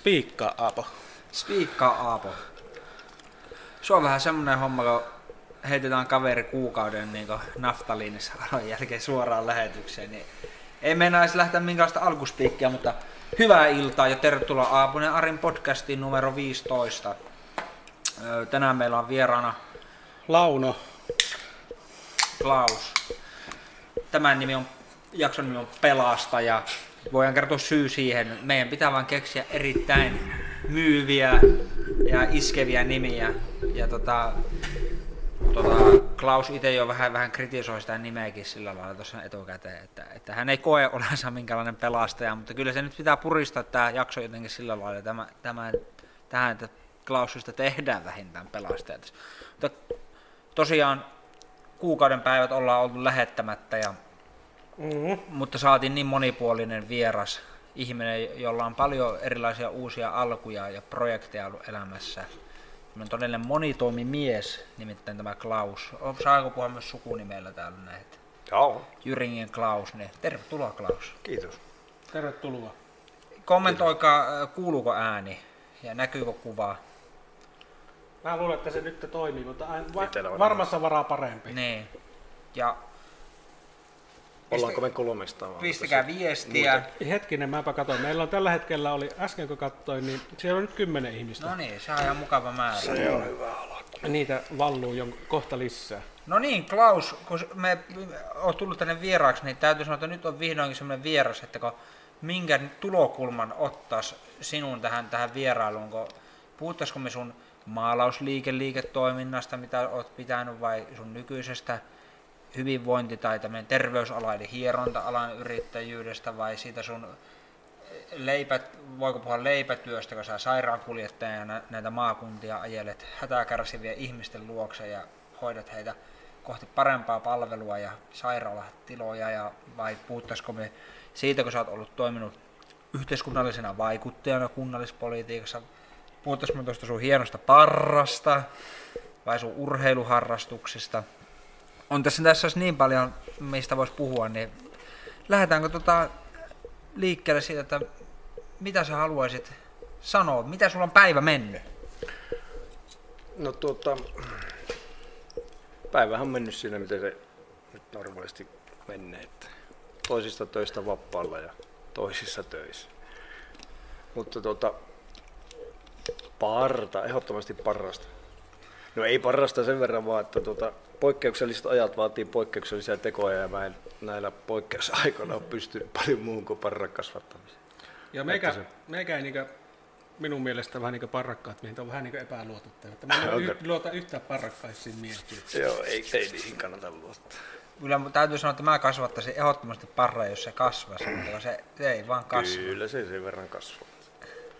Spiikkaa, Aapo. Spiikkaa Aapo. Se on vähän semmonen homma, kun heitetään kaveri kuukauden niin naftaliinissa jälkeen suoraan lähetykseen, niin ei meinaa edes lähteä minkäänlaista alkuspiikkiä, mutta hyvää iltaa ja tervetuloa Aapunen Arin podcastiin numero 15. Tänään meillä on vieraana Launo. Klaus. Tämän nimi on, jakson nimi on Pelastaja. Voidaan kertoa syy siihen. Meidän pitää vain keksiä erittäin myyviä ja iskeviä nimiä. Ja tota, tota, Klaus itse jo vähän, vähän kritisoi sitä nimeäkin sillä lailla tuossa etukäteen, että, että hän ei koe olensa minkälainen pelastaja, mutta kyllä se nyt pitää puristaa tämä jakso jotenkin sillä lailla tämä, tämä, tähän, että Klausista tehdään vähintään pelastajat. Mutta tosiaan kuukauden päivät ollaan oltu lähettämättä, ja, mm-hmm. mutta saatiin niin monipuolinen vieras ihminen, jolla on paljon erilaisia uusia alkuja ja projekteja ollut elämässä. on todellinen monitoimimies, nimittäin tämä Klaus. Saako puhua myös sukunimellä täällä näitä? Joo. Jyringin Klaus, niin tervetuloa Klaus. Kiitos. Tervetuloa. Kommentoikaa, kuuluuko ääni ja näkyykö kuva? Mä luulen, että se nyt toimii, mutta va- varmassa varaa parempi. Niin. Ja Ollaanko me kolmesta vaan? Pistäkää viestiä. Muuten. Hetkinen, mäpä katsoin. Meillä on tällä hetkellä, oli äsken kun katsoin, niin siellä on nyt kymmenen ihmistä. No niin, se on ihan mukava määrä. Se on hyvä alku. Niitä valluu jo kohta lisää. No niin, Klaus, kun me oot tullut tänne vieraaksi, niin täytyy sanoa, että nyt on vihdoinkin semmoinen vieras, että kun minkä tulokulman ottais sinun tähän, tähän vierailuun, kun puhuttaisiko me sun maalausliikeliiketoiminnasta, mitä olet pitänyt, vai sun nykyisestä hyvinvointi- tai terveysala, eli hieronta-alan yrittäjyydestä, vai siitä sun leipät, voiko puhua leipätyöstä, kun sä sairaankuljettajana näitä maakuntia ajelet hätäkärsiviä ihmisten luokse ja hoidat heitä kohti parempaa palvelua ja sairaalatiloja, ja vai puhuttaisiko me siitä, kun sä oot ollut toiminut yhteiskunnallisena vaikuttajana kunnallispolitiikassa, puhuttaisiko me tuosta sun hienosta parrasta vai sun urheiluharrastuksista. On tässä tässä olisi niin paljon, mistä voisi puhua, niin lähdetäänkö tota liikkeelle siitä, että mitä sä haluaisit sanoa, mitä sulla on päivä mennyt? No tuota, päivähän on mennyt siinä, miten se nyt normaalisti menee. Että toisista töistä vapaalla ja toisissa töissä. Mutta tuota, Parta, ehdottomasti parrasta. No ei parrasta sen verran vaan, että tuota, poikkeukselliset ajat vaatii poikkeuksellisia tekoja ja mä en näillä poikkeusaikoina ole pystynyt paljon muuhun kuin parran kasvattamiseen. Ja meikä, se... meikä ei niinkö, minun mielestä vähän niin kuin parrakkaat miehet on vähän niin epäluotettavia. Mä en okay. luota yhtään parrakkaisiin miehiin. Joo, ei, ei niihin kannata luottaa. Kyllä täytyy sanoa, että mä kasvattaisin ehdottomasti parraa, jos se kasvaisi, mutta se, se ei vaan kasva. Kyllä se sen verran kasvaa.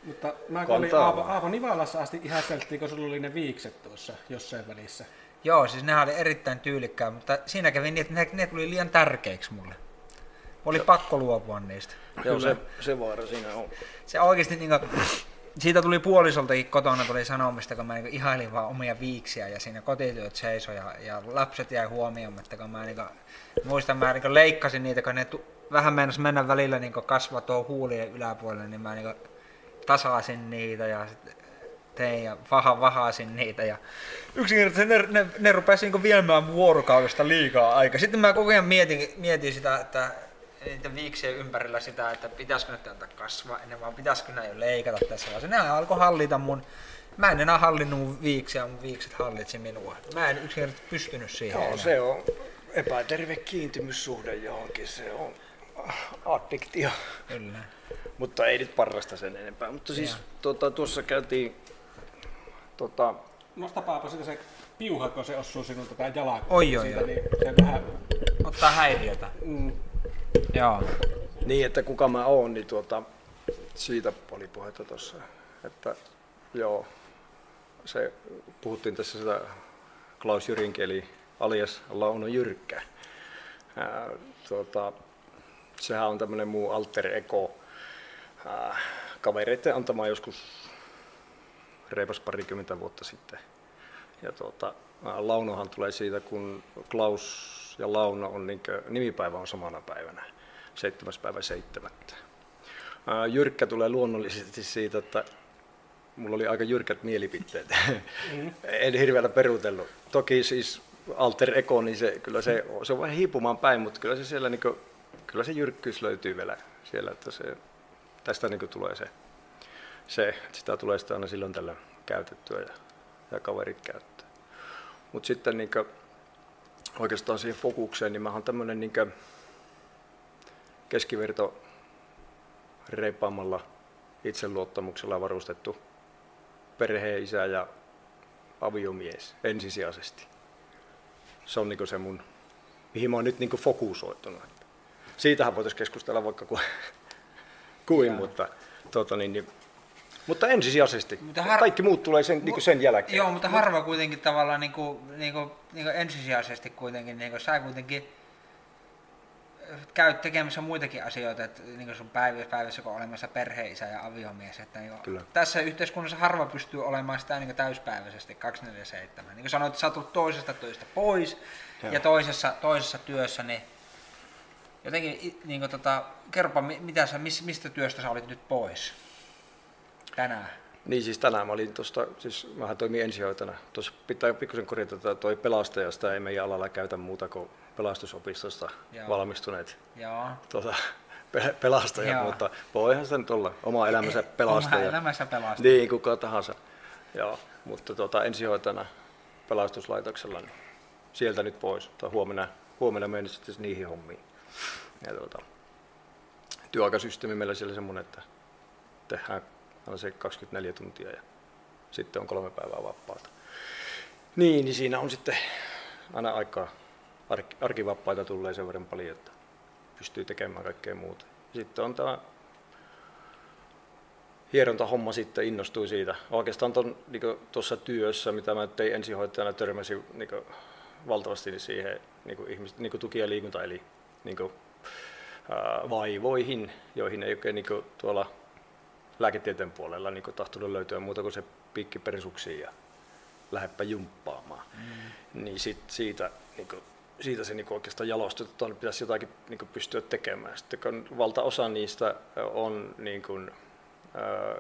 Mutta mä kun olin Aavo, Aavo Nivalassa asti ihasteltiin, kun sulla oli ne viikset tuossa jossain välissä. Joo, siis ne oli erittäin tyylikkää, mutta siinä kävi niin, että ne, ne tuli liian tärkeiksi mulle. Oli Joo. pakko luopua niistä. Joo, se, se vaara siinä on. Se oikeasti niin kuin, siitä tuli puolisoltakin kotona tuli sanomista, kun mä niin ihailin vaan omia viiksiä ja siinä kotityöt seisoi ja, ja lapset jäi että kun mä niin kuin, muistan, mä niin leikkasin niitä, kun ne tu, vähän mennäs mennä välillä niin kasvaa tuo huulien yläpuolelle, niin mä niin tasasin niitä ja sitten tein ja vaha, vahasin niitä ja yksinkertaisesti ne, ne, ne rupesi niin viemään vuorokaudesta liikaa aika. Sitten mä koko ajan mietin, mietin sitä, että niitä viiksien ympärillä sitä, että pitäisikö nyt antaa kasvaa ennen vaan pitäisikö näin jo leikata tässä vaiheessa. Nämä alkoi hallita mun, mä en enää hallinnut mun viiksiä, mun viikset hallitsi minua. Mä en yksinkertaisesti pystynyt siihen Joo, enää. se on epäterve kiintymyssuhde johonkin, se on addiktio. Kyllä. Mutta ei nyt parrasta sen enempää. Mutta siis tuota, tuossa käytiin... Tota... Nostapaapa sitä se piuha, kun se osuu sinulta tai jalan. Oi, oi, oi. Niin se vähän... Ottaa häiriötä. Mm. Joo. Niin, että kuka mä oon, niin tuota, siitä oli puhetta tuossa. Että joo, se, puhuttiin tässä sitä Klaus Jyrinki, eli alias Launo Jyrkkä. Ää, tuota, sehän on tämmöinen muu alter ego ää, kavereiden antama joskus reipas parikymmentä vuotta sitten. Ja tuota, Launohan tulee siitä, kun Klaus ja Launo on niin nimipäivä on samana päivänä, 7. päivä 7. Jyrkkä tulee luonnollisesti siitä, että mulla oli aika jyrkät mielipiteet. Mm. en hirveällä perutellut. Toki siis alter ego, niin se, kyllä se, se on vähän hiipumaan päin, mutta kyllä se siellä niin kuin, kyllä se jyrkkyys löytyy vielä siellä, että se, tästä niin tulee se, se, että sitä tulee sitä aina silloin tällä käytettyä ja, ja kaverit käyttää. Mutta sitten niin kuin, oikeastaan siihen fokukseen, niin mä oon tämmöinen niin keskiverto reipaamalla itseluottamuksella varustettu perheen isä ja aviomies ensisijaisesti. Se on niin se mun, mihin mä oon nyt niin fokusoitunut. Siitähän voitaisiin keskustella vaikka kuin, kuin mutta, tuota, niin, niin, mutta ensisijaisesti. Mutta har... Kaikki muut tulee sen, niin sen jälkeen. Joo, mutta harva kuitenkin tavallaan niin kuin, niin kuin, niin kuin ensisijaisesti kuitenkin, niin kuin, sä kuitenkin käyt tekemässä muitakin asioita, että niin kuin sun päivässä, päivässä kun on olemassa perheisä ja aviomies, että niin Kyllä. tässä yhteiskunnassa harva pystyy olemaan sitä niin täyspäiväisesti 247. Niin kuin sanoit, että sä tulet toisesta työstä pois Joo. ja toisessa, toisessa työssä, niin jotenkin, niin kuin, tota, kerropa, mitä sä, mistä työstä sä olit nyt pois tänään? Niin siis tänään mä olin tuosta, siis mähän toimin ensihoitona. Tuossa pitää pikkusen korjata, että toi pelastajasta ei meidän alalla käytä muuta kuin pelastusopistosta Joo. valmistuneet Joo. Tuota, pelastajat, Joo. mutta voihan se nyt olla oma elämänsä pelastaja. Oma elämänsä pelastaja. Niin, kuka tahansa. Joo, mutta tuota, ensihoitajana pelastuslaitoksella, niin sieltä nyt pois. Tai huomenna, huomenna menen sitten niihin hommiin. Ja tuota, työaikasysteemi meillä siellä semmoinen, että tehdään se 24 tuntia ja sitten on kolme päivää vapaata. Niin, niin siinä on sitten aina aikaa arkivappaita tulee sen verran paljon, että pystyy tekemään kaikkea muuta. Sitten on tämä hierontahomma sitten innostui siitä. Oikeastaan niin tuossa työssä, mitä mä tein ensihoitajana, törmäsin niin kuin, valtavasti siihen niin kuin ihmiset, niin kuin tuki- ja liikunta, eli niin kuin, ää, vaivoihin, joihin ei oikein niin kuin, tuolla lääketieteen puolella niin tahtonut löytyä muuta kuin se piikki perisuksiin ja lähdepä jumppaamaan. Mm. Niin sit siitä niin kuin, siitä se niin oikeastaan jalostui, että tuonne pitäisi jotakin niin pystyä tekemään. Sitten kun valtaosa niistä on niin kuin, ää,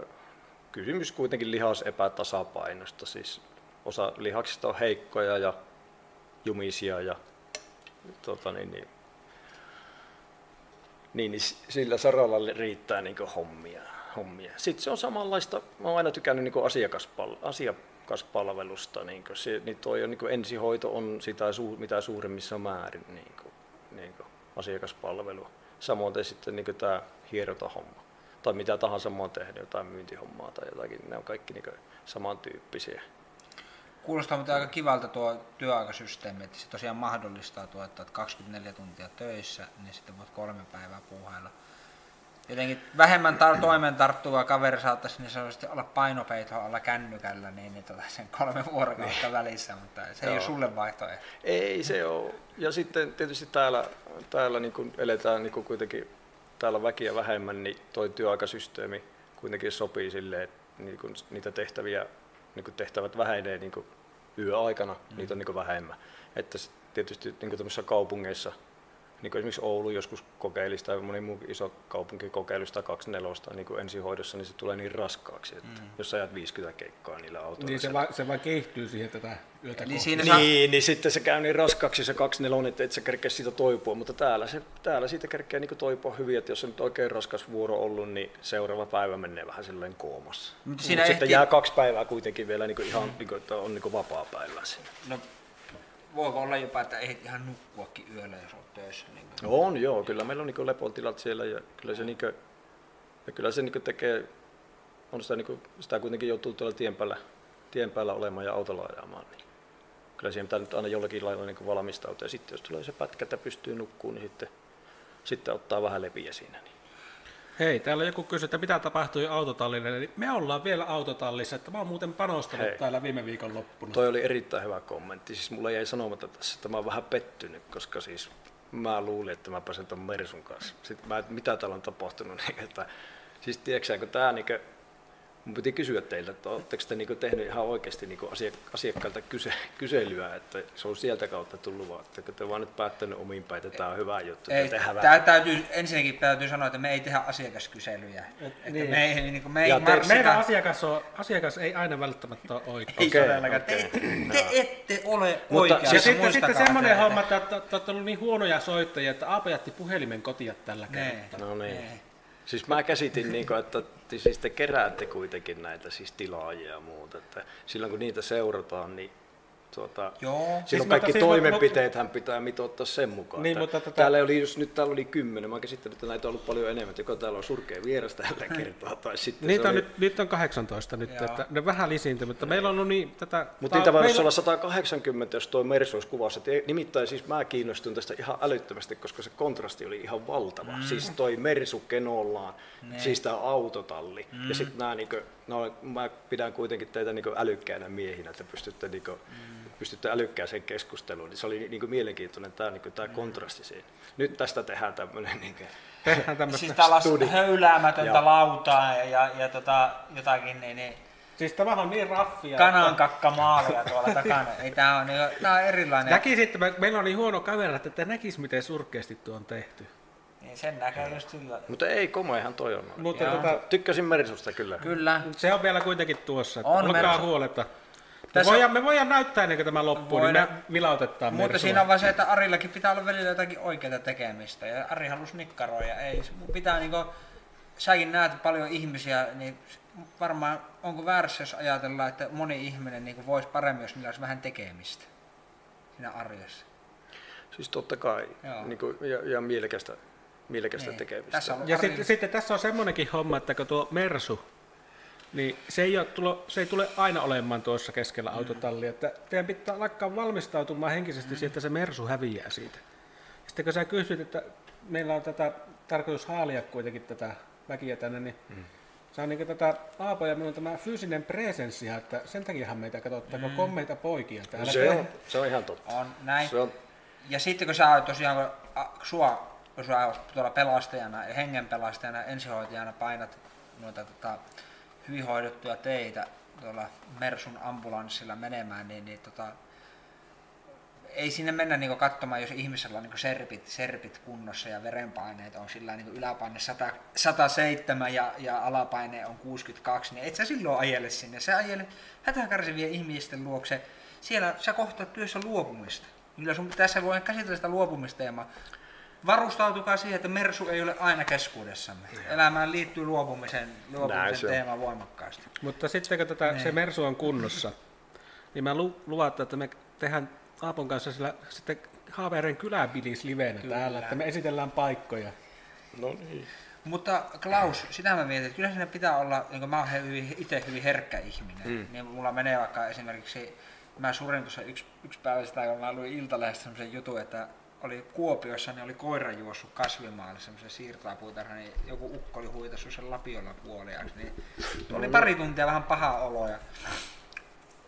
kysymys kuitenkin lihasepätasapainosta, siis osa lihaksista on heikkoja ja jumisia ja tota, niin, niin, niin, niin sillä saralla riittää niin hommia, hommia. Sitten se on samanlaista, mä oon aina tykännyt niin asiakaspal- asia, asiakaspalvelusta. Niin se, niin toi on, niin ensihoito on sitä mitä suurimmissa määrin niin kuin, niin kuin asiakaspalvelu. Samoin sitten niin tämä hierotahomma tai mitä tahansa mä oon tehnyt, jotain myyntihommaa tai jotakin, ne on kaikki niin samantyyppisiä. Kuulostaa mutta aika kivalta tuo työaikasysteemi, että se tosiaan mahdollistaa tuo, että 24 tuntia töissä, niin sitten voit kolme päivää puuhailla jotenkin vähemmän tar- toimen tarttuva kaveri saattaisi niin sanotusti olla painopeito alla kännykällä niin, niin tota sen kolme vuorokautta niin. välissä, mutta se Joo. ei ole sulle vaihtoehto. Ei se ole. Ja sitten tietysti täällä, täällä niin kuin eletään niin kuin kuitenkin täällä väkiä vähemmän, niin tuo työaikasysteemi kuitenkin sopii silleen, että niin kuin niitä tehtäviä, niin kuin tehtävät vähenee niin kuin yöaikana, mm. niitä on niin kuin vähemmän. Että tietysti niin kuin kaupungeissa niin kuin esimerkiksi Oulu joskus kokeili sitä, moni muu iso kaupunki kokeili sitä 24 niin kuin ensihoidossa, niin se tulee niin raskaaksi, että mm. jos sä ajat 50 keikkaa niillä autoilla. Niin se, va, se vaan kehittyy siihen tätä yötä niin, siinä niin, saa... niin, sitten se käy niin raskaaksi se 24, että et sä kerkeä siitä toipua, mutta täällä, se, täällä siitä kerkeä niin toipua hyvin, että jos on nyt oikein raskas vuoro ollut, niin seuraava päivä menee vähän silleen koomassa. Mutta siinä ehti... sitten jää kaksi päivää kuitenkin vielä niin kuin ihan, mm. niin kuin, että on niin kuin vapaa päivä siinä. No voiko olla jopa, että ei ihan nukkuakin yöllä, jos on töissä? Niin kuin... On joo, kyllä meillä on niin lepotilat siellä ja kyllä se, niin kuin, ja kyllä se niin tekee, on sitä, niin kuin, sitä kuitenkin joutuu tuolla tien päällä, tien päällä olemaan ja autolla ajamaan. Niin kyllä siihen pitää nyt aina jollakin lailla niin valmistautua ja sitten jos tulee se pätkä, että pystyy nukkuun, niin sitten, sitten ottaa vähän lepiä siinä. Niin. Hei, täällä joku kysyy, että mitä tapahtui autotallille. Niin me ollaan vielä autotallissa, että mä oon muuten panostanut Hei. täällä viime viikon loppuna. Toi oli erittäin hyvä kommentti. Siis mulla jäi sanomatta tässä, että mä oon vähän pettynyt, koska siis mä luulin, että mä pääsen ton Mersun kanssa. Sitten mä, että mitä täällä on tapahtunut. Niin, että, siis tiedätkö, kun tää niin Mun piti kysyä teiltä, että oletteko te niinku tehnyt ihan oikeasti niinku asiakkailta kyse, kyselyä, että se on sieltä kautta tullut vaan, että te vaan nyt päättänyt omiin päin, että tämä on hyvä juttu, ei, tämä täytyy, ensinnäkin täytyy sanoa, että me ei tehdä asiakaskyselyjä. Et, niin. me ei, niin kuin, me ei te, meidän asiakas, on, asiakas ei aina välttämättä ole oikein. Ei okay, todellakaan. Okay. Te, te, ette ole oikeassa, Ja sitten, sitten semmoinen homma, että olette ollut niin huonoja soittajia, että Aapo jätti puhelimen kotia tällä kertaa. No niin. Ne. Siis mä käsitin, niin kuin, että siis te keräätte kuitenkin näitä siis tilaajia ja muuta. Että silloin kun niitä seurataan, niin Tuota, Joo. Silloin siis kaikki siis toimenpiteet hän pitää mitoittaa sen mukaan. Niin, mutta tätä... Täällä oli, just, nyt täällä oli kymmenen, mä käsittelin, että näitä on ollut paljon enemmän, joko täällä on surkea vieras tällä kertaa. Tai sitten niitä on oli... nyt, nyt on 18 nyt, Joo. että ne vähän lisinty, mutta meillä on niin tätä... Mutta niitä voisi meillä... olla 180, jos tuo Mersu olisi kuvassa. Nimittäin siis mä kiinnostun tästä ihan älyttömästi, koska se kontrasti oli ihan valtava. Mm. Siis toi Mersu kenollaan, ne. siis tämä autotalli. Mm. Ja sitten nämä, niin kuin, no, mä pidän kuitenkin teitä niin älykkäinä miehinä, että pystytte niin kuin, mm pystytte älykkääseen keskusteluun, niin se oli niin kuin mielenkiintoinen tämä, niin kuin, tämä kontrasti siinä. Nyt tästä tehdään tämmöinen niin kuin, tehdään tämmöistä siis tällaista höyläämätöntä ja. lautaa ja, ja, ja tota, jotakin, niin, niin Siis tämä on niin raffia. Kanan maalia tuolla takana. Ei, tämä, on, niin, tämä on erilainen. Näki sitten, meillä oli huono kamera, että te näkis miten surkeasti tuo on tehty. Niin sen näkee just sillä. Mutta ei komeahan toi on. Mutta tota, Tykkäsin Mersusta kyllä. Kyllä. Se on vielä kuitenkin tuossa. On Olkaa huoletta. Tässä... Me, voidaan, me voidaan näyttää ennen kuin tämä loppuu, voidaan... niin me vilautetaan Mutta siinä on vaan se, että Arillakin pitää olla välillä jotakin oikeaa tekemistä. Ja Ari halusi nikkaroja. Ei, pitää niinku, säkin näet paljon ihmisiä, niin varmaan onko väärässä, jos ajatellaan, että moni ihminen niin voisi paremmin, jos niillä olisi vähän tekemistä siinä arjessa. Siis totta kai, niin kuin, ja, ja mielekästä, mielekästä niin. tekemistä. Tässä ja Ari... sitten, sitten tässä on semmoinenkin homma, että kun tuo Mersu, niin se ei, tulo, se ei tule aina olemaan tuossa keskellä mm. autotallia. Että teidän pitää alkaa valmistautumaan henkisesti mm. siihen, että se Mersu häviää siitä. Sitten kun sä kysyt, että meillä on tätä tarkoitus haalia kuitenkin tätä väkiä tänne, niin mm. se on niin tätä Aapo ja minun tämä fyysinen presenssi, että sen takiahan meitä katsotaan mm. kommeita poikia täällä. Se on, se on ihan totta. On näin. Se on... Ja sitten kun sä oot tosiaan, kun sua, kun sä tuolla pelastajana ja hengenpelastajana, ensihoitajana painat noita tota, hyvin hoidettuja teitä tuolla Mersun ambulanssilla menemään, niin, niin tota, ei sinne mennä niin katsomaan, jos ihmisellä on niin serpit, serpit kunnossa ja verenpaineet on sillä niin yläpaine 100, 107 ja, ja alapaine on 62, niin et sä silloin ajele sinne. Sä ajele hätäkärsivien ihmisten luokse. Siellä sä kohtaat työssä luopumista. Kyllä sun tässä voi käsitellä sitä luopumista ja varustautukaa siihen, että Mersu ei ole aina keskuudessamme. Elämään liittyy luopumisen, luopumisen teema voimakkaasti. Mutta sitten kun tätä, se niin. Mersu on kunnossa, niin mä lu, luvatta, että me tehdään Aapon kanssa sillä, sitten Haaveren kyläbilis livenä Kyllä. täällä, että me esitellään paikkoja. No niin. Mutta Klaus, sitä mä mietin, että kyllä siinä pitää olla, niin mä oon hyvin, itse hyvin herkkä ihminen, mm. niin mulla menee vaikka esimerkiksi, mä surin tuossa yksi, yksi päivä sitä, kun mä luin Iltalehdestä semmoisen jutun, että oli Kuopiossa, niin oli koira juossut kasvimaalle semmoisen siirtolapuutarhan, niin joku ukko oli huitassut sen lapiolla puoliaksi, niin oli pari tuntia vähän paha olo. Ja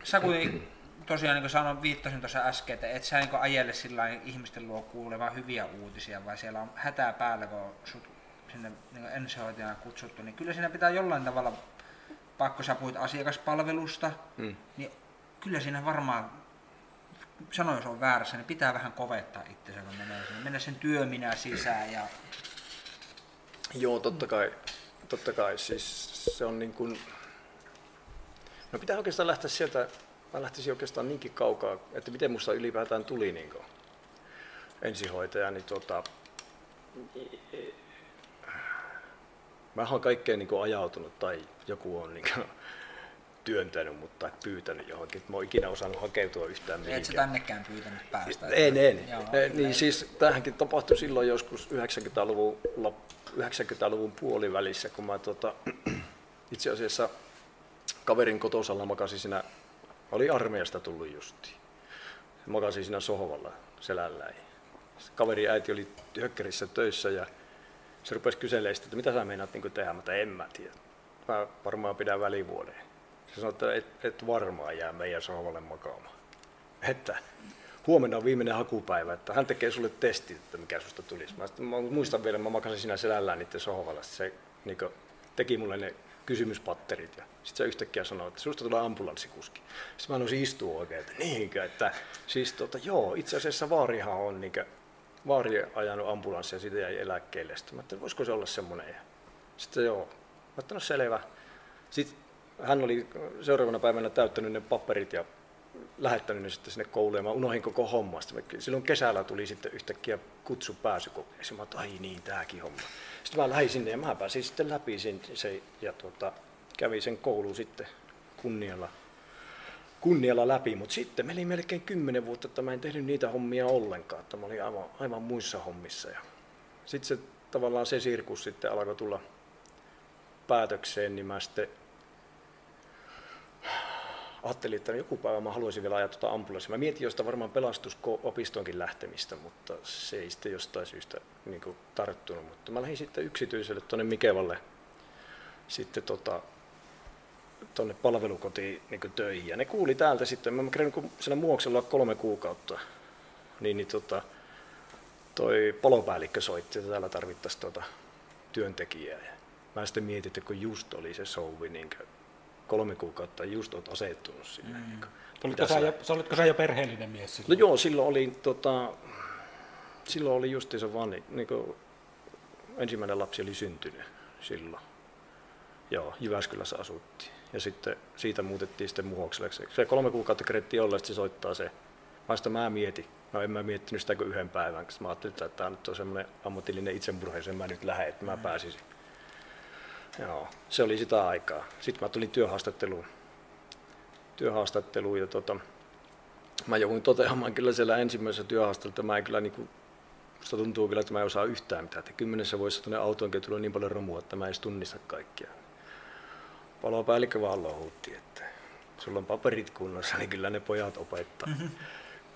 sä kuin tosiaan niin kuin sanoin, viittasin tuossa äsken, että et sä niin ajelle sillä ihmisten luo kuulemaan hyviä uutisia, vai siellä on hätää päällä, kun sut sinne niin ensihoitajana kutsuttu, niin kyllä siinä pitää jollain tavalla, pakko sä puhuit asiakaspalvelusta, mm. niin kyllä siinä varmaan sano, jos on väärässä, niin pitää vähän kovettaa itsensä, kun menee sinne. Mennä sen työminä sisään ja... Joo, totta kai. Totta kai. Siis se on niin kuin... No pitää oikeastaan lähteä sieltä, mä lähtisin oikeastaan niinkin kaukaa, että miten musta ylipäätään tuli niin kuin ensihoitaja, niin tota, mä olen kaikkeen niin ajautunut tai joku on niin kuin, työntänyt mut tai pyytänyt johonkin. Mä oon ikinä osannut hakeutua yhtään mihinkään. Et sä tännekään pyytänyt päästä? En, en. Joo, e, niin siis tämähänkin tapahtui silloin joskus 90-luvun, 90-luvun puolivälissä, kun mä tota, itse asiassa kaverin kotosalla makasin siinä, oli armeijasta tullut justiin. Makasin siinä sohvalla selällä. Kaveri äiti oli hökkärissä töissä ja se rupesi kyselemään että mitä sä meinaat niin tehdä, mutta en mä tiedä. Mä varmaan pidän välivuoden. Se sanoi, että et, et varmaan jää meidän sohvalle makaamaan. Että huomenna on viimeinen hakupäivä, että hän tekee sulle testit, että mikä susta tulisi. Mä, sitten, mä muistan vielä, mä makasin siinä selällään niiden sohvalla. Se niin kuin, teki mulle ne kysymyspatterit. Ja sitten se yhtäkkiä sanoi, että susta tulee ambulanssikuski. Sitten mä nousin istua oikein, että niinkö, että siis tota, joo, itse asiassa vaarihan on niinkö, vaari ajanut ambulanssia ja siitä jäi eläkkeelle. Sitten mä että voisiko se olla semmoinen. Sitten joo, mä että no selvä. Sitten hän oli seuraavana päivänä täyttänyt ne paperit ja lähettänyt ne sitten sinne kouluun ja mä unohdin koko hommasta. Silloin kesällä tuli sitten yhtäkkiä kutsu pääsykokeeseen. Mä ai niin, tääkin homma. Sitten mä lähdin sinne ja mä pääsin sitten läpi sen, se, ja tuota, kävin sen kouluun sitten kunnialla, kunnialla läpi, mutta sitten meni melkein kymmenen vuotta, että mä en tehnyt niitä hommia ollenkaan, että mä olin aivan, aivan muissa hommissa. Ja sitten se tavallaan se sirkus sitten alkoi tulla päätökseen, niin mä sitten ajattelin, että joku päivä mä haluaisin vielä ajaa tuota ambulanssia. Mä mietin jostain varmaan pelastusopistonkin lähtemistä, mutta se ei sitten jostain syystä niin kuin tarttunut. Mutta mä lähdin sitten yksityiselle tuonne Mikevalle sitten tota, tuonne palvelukotiin niin töihin. Ja ne kuuli täältä sitten, mä kävin niin siellä Muoksella kolme kuukautta, niin, niin tota, toi palopäällikkö soitti, että täällä tarvittaisiin tuota työntekijää. Ja mä sitten mietin, että kun just oli se souvi, niin kolme kuukautta just olet asettunut sinne. Mm. Niin olitko, sä jo, olitko sä jo perheellinen mies silloin? No joo, silloin oli, tota, silloin oli justiinsa vaan niin, niin kuin, ensimmäinen lapsi oli syntynyt silloin. Joo, Jyväskylässä asuttiin. Ja sitten siitä muutettiin sitten Muhokselle. Se kolme kuukautta kerettiin olla, että se soittaa se. Vasta mä mietin. No en mä miettinyt sitä kuin yhden päivän, koska mä ajattelin, että tämä nyt on semmoinen ammatillinen itsemurha, jos mä nyt lähden, että mä mm. pääsisin Joo, se oli sitä aikaa. Sitten mä tulin työhaastatteluun. työhaastatteluun ja tota, mä jouduin toteamaan kyllä siellä ensimmäisessä työhaastattelussa, että mä en kyllä niin kuin, musta tuntuu kyllä, että mä en osaa yhtään mitään. Että kymmenessä vuodessa tuonne autoonkin tullut niin paljon romua, että mä en edes tunnista kaikkia. Palopäällikkö vaan louhutti, että sulla on paperit kunnossa, niin kyllä ne pojat opettaa. Mm-hmm.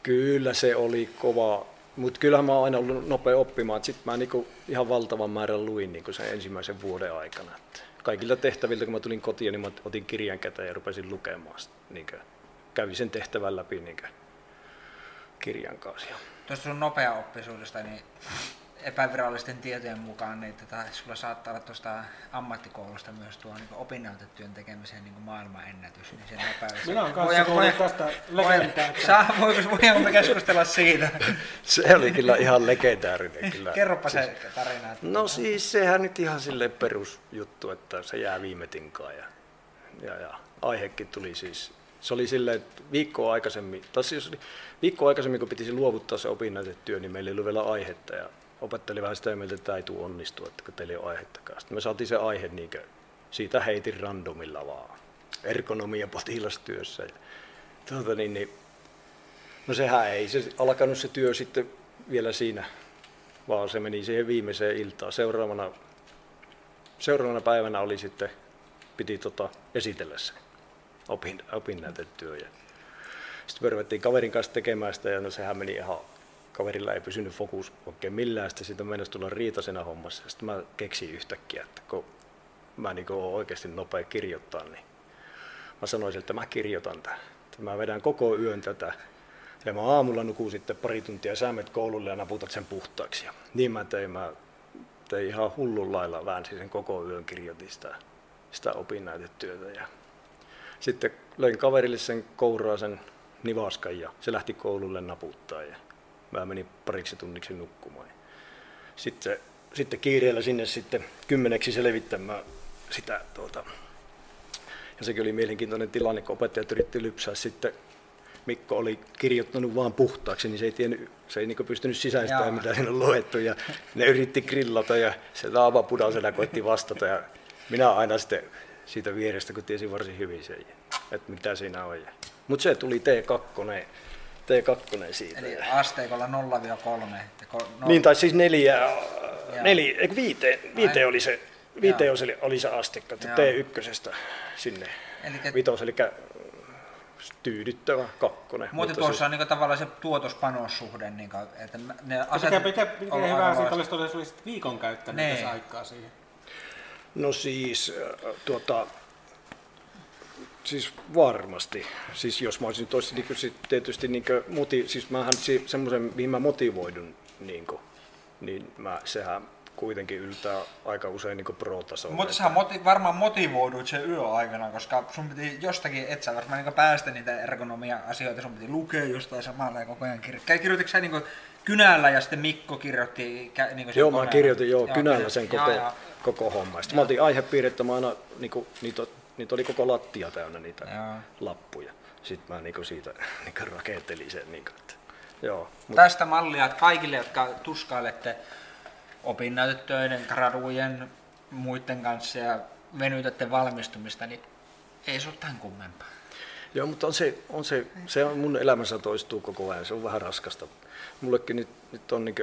Kyllä se oli kova, mutta kyllähän mä oon aina ollut nopea oppimaan. Sitten mä niinku ihan valtavan määrän luin niinku sen ensimmäisen vuoden aikana. Et kaikilta tehtäviltä, kun mä tulin kotiin, niin mä otin kirjan käteen ja rupesin lukemaan. Niin kävin sen tehtävän läpi niin kirjan kanssa. Tuosta sun nopea oppisuudesta, niin epävirallisten tietojen mukaan, niin tätä, sulla saattaa olla tuosta ammattikoulusta myös tuo niin opinnäytetyön tekemiseen niin maailman ennätys. Niin sen nopeus. Minä olen kanssa kuullut tästä legendaa. Saa, voiko me keskustella siitä? se oli kyllä ihan legendaarinen. Kyllä. Kerropa se siis, tarina. Että no siis sehän nyt ihan sille perusjuttu, että se jää viime tinkaan ja, ja, ja aihekin tuli siis se oli silleen, että viikkoa aikaisemmin, tai siis viikkoa aikaisemmin, kun pitisi luovuttaa se opinnäytetyö, niin meillä ei ollut vielä aihetta. Ja opetteli vähän sitä mieltä, että tämä ei tule onnistua, että teillä ei ole aihettakaan. Sitten me saatiin se aihe, niin kuin, siitä heitin randomilla vaan. Ergonomia potilastyössä. Ja, tuota, niin, niin, no sehän ei se alkanut se työ sitten vielä siinä, vaan se meni siihen viimeiseen iltaan. Seuraavana, seuraavana päivänä oli sitten, piti tota, esitellä se opin, opinnäytetyö. Ja sitten me kaverin kanssa tekemään sitä ja no sehän meni ihan kaverilla ei pysynyt fokus oikein millään, sitten siitä mennessä tulla riitasena hommassa. Sitten mä keksin yhtäkkiä, että kun mä niin olen oikeasti nopea kirjoittaa, niin mä sanoisin, että mä kirjoitan tämän. Mä vedän koko yön tätä. Ja mä aamulla nukun sitten pari tuntia, sä menet koululle ja naputat sen puhtaaksi. Ja niin mä tein, mä tein ihan hullun lailla, väänsin sen koko yön, kirjoitin sitä, sitä opinnäytetyötä. Ja sitten löin kaverille sen kouraa sen nivaskan ja se lähti koululle naputtaa. Ja mä menin pariksi tunniksi nukkumaan. Sitten, sitten kiireellä sinne sitten kymmeneksi selvittämään sitä tuota, ja sekin oli mielenkiintoinen tilanne, kun opettajat yritti lypsää sitten Mikko oli kirjoittanut vaan puhtaaksi, niin se ei, tiennyt, se ei niin pystynyt sisäistämään, mitä siinä on luettu. Ja ne yritti grillata ja se taava pudaisena koitti vastata. Ja minä aina sitten siitä vierestä, kun tiesin varsin hyvin sen, että mitä siinä on. Mutta se tuli T2 T2 siitä. Eli asteikolla 0-3. No... Niin, tai siis neljä, neljä eikö viiteen, viiteen oli se, viiteen oli, oli se asteikko, T1 sinne Elikkä... vitos, eli tyydyttävä kakkonen. Mutta tuossa siis... on niin tavallaan se tuotospanossuhde. Niin kuin, että ne aset... Mikä, mikä, mikä hyvä siitä olisi, olisi, olisi viikon käyttänyt nee. tässä aikaa siihen? No siis, tuota, Siis varmasti. Siis jos mä olisin tosi niin kuin, tietysti niin kuin, moti, siis mähän semmoisen, mihin mä motivoidun, niin, kuin, niin mä, sehän kuitenkin yltää aika usein niin pro-tasolle. Mutta sä moti, varmaan motivoiduit sen yöaikana, koska sun piti jostakin, et sä varmaan niin päästä niitä ergonomia-asioita, sun piti lukea jostain samalla ja koko ajan kirjoittaa. Kirjoititko sä niin kynällä ja sitten Mikko kirjoitti niin Joo, mä kirjoitin joo, kynällä sen koko, joo, koko homma. Sitten mä otin aihepiirit, mä aina, niin kuin, niitä, niitä oli koko lattia täynnä niitä joo. lappuja. Sitten mä niin kuin siitä niin kuin rakentelin sen. Niin kuin, että, joo, mutta... Tästä mallia, että kaikille, jotka tuskailette opinnäytetöiden, gradujen, muiden kanssa ja venytätte valmistumista, niin ei se ole tämän kummempaa. Joo, mutta on se, on se, se on mun elämässä toistuu koko ajan, se on vähän raskasta. Mullekin nyt, nyt on niin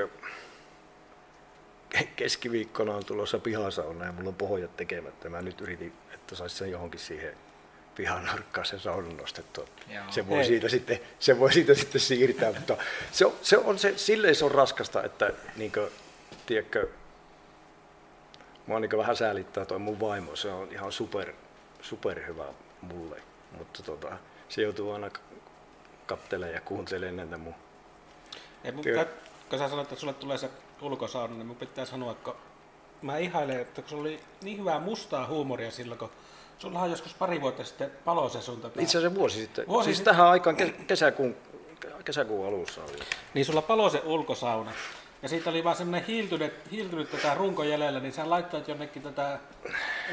keskiviikkona on tulossa pihasauna ja mulla on pohjat tekemättä. Mä nyt yritin, että saisi sen johonkin siihen pihan nurkkaan sen saunan nostettua. Se voi, siitä sitten, se voi siitä sitten siirtää, mutta se on, se on se, silleen se on raskasta, että niin kuin, tiedätkö, mua niin vähän säälittää toi mun vaimo, se on ihan super, super hyvä mulle, mutta tota, se joutuu aina kattelemaan ja kuuntelemaan näitä mun Ei, mun pitää, kun sä sanoit, että sulle tulee se ulkosauna, niin mun pitää sanoa, että mä ihailen, että kun se oli niin hyvää mustaa huumoria silloin, kun Sulla on joskus pari vuotta sitten palosesunta. Itse asiassa vuosi sitten. Vuosi siis sitten. tähän aikaan kesäkuun, kesäkuun alussa oli. Niin sulla palo se ulkosauna. Ja siitä oli vaan semmoinen hiiltynyt, hiiltynyt tätä runko jäljellä, niin sä laittoit jonnekin tätä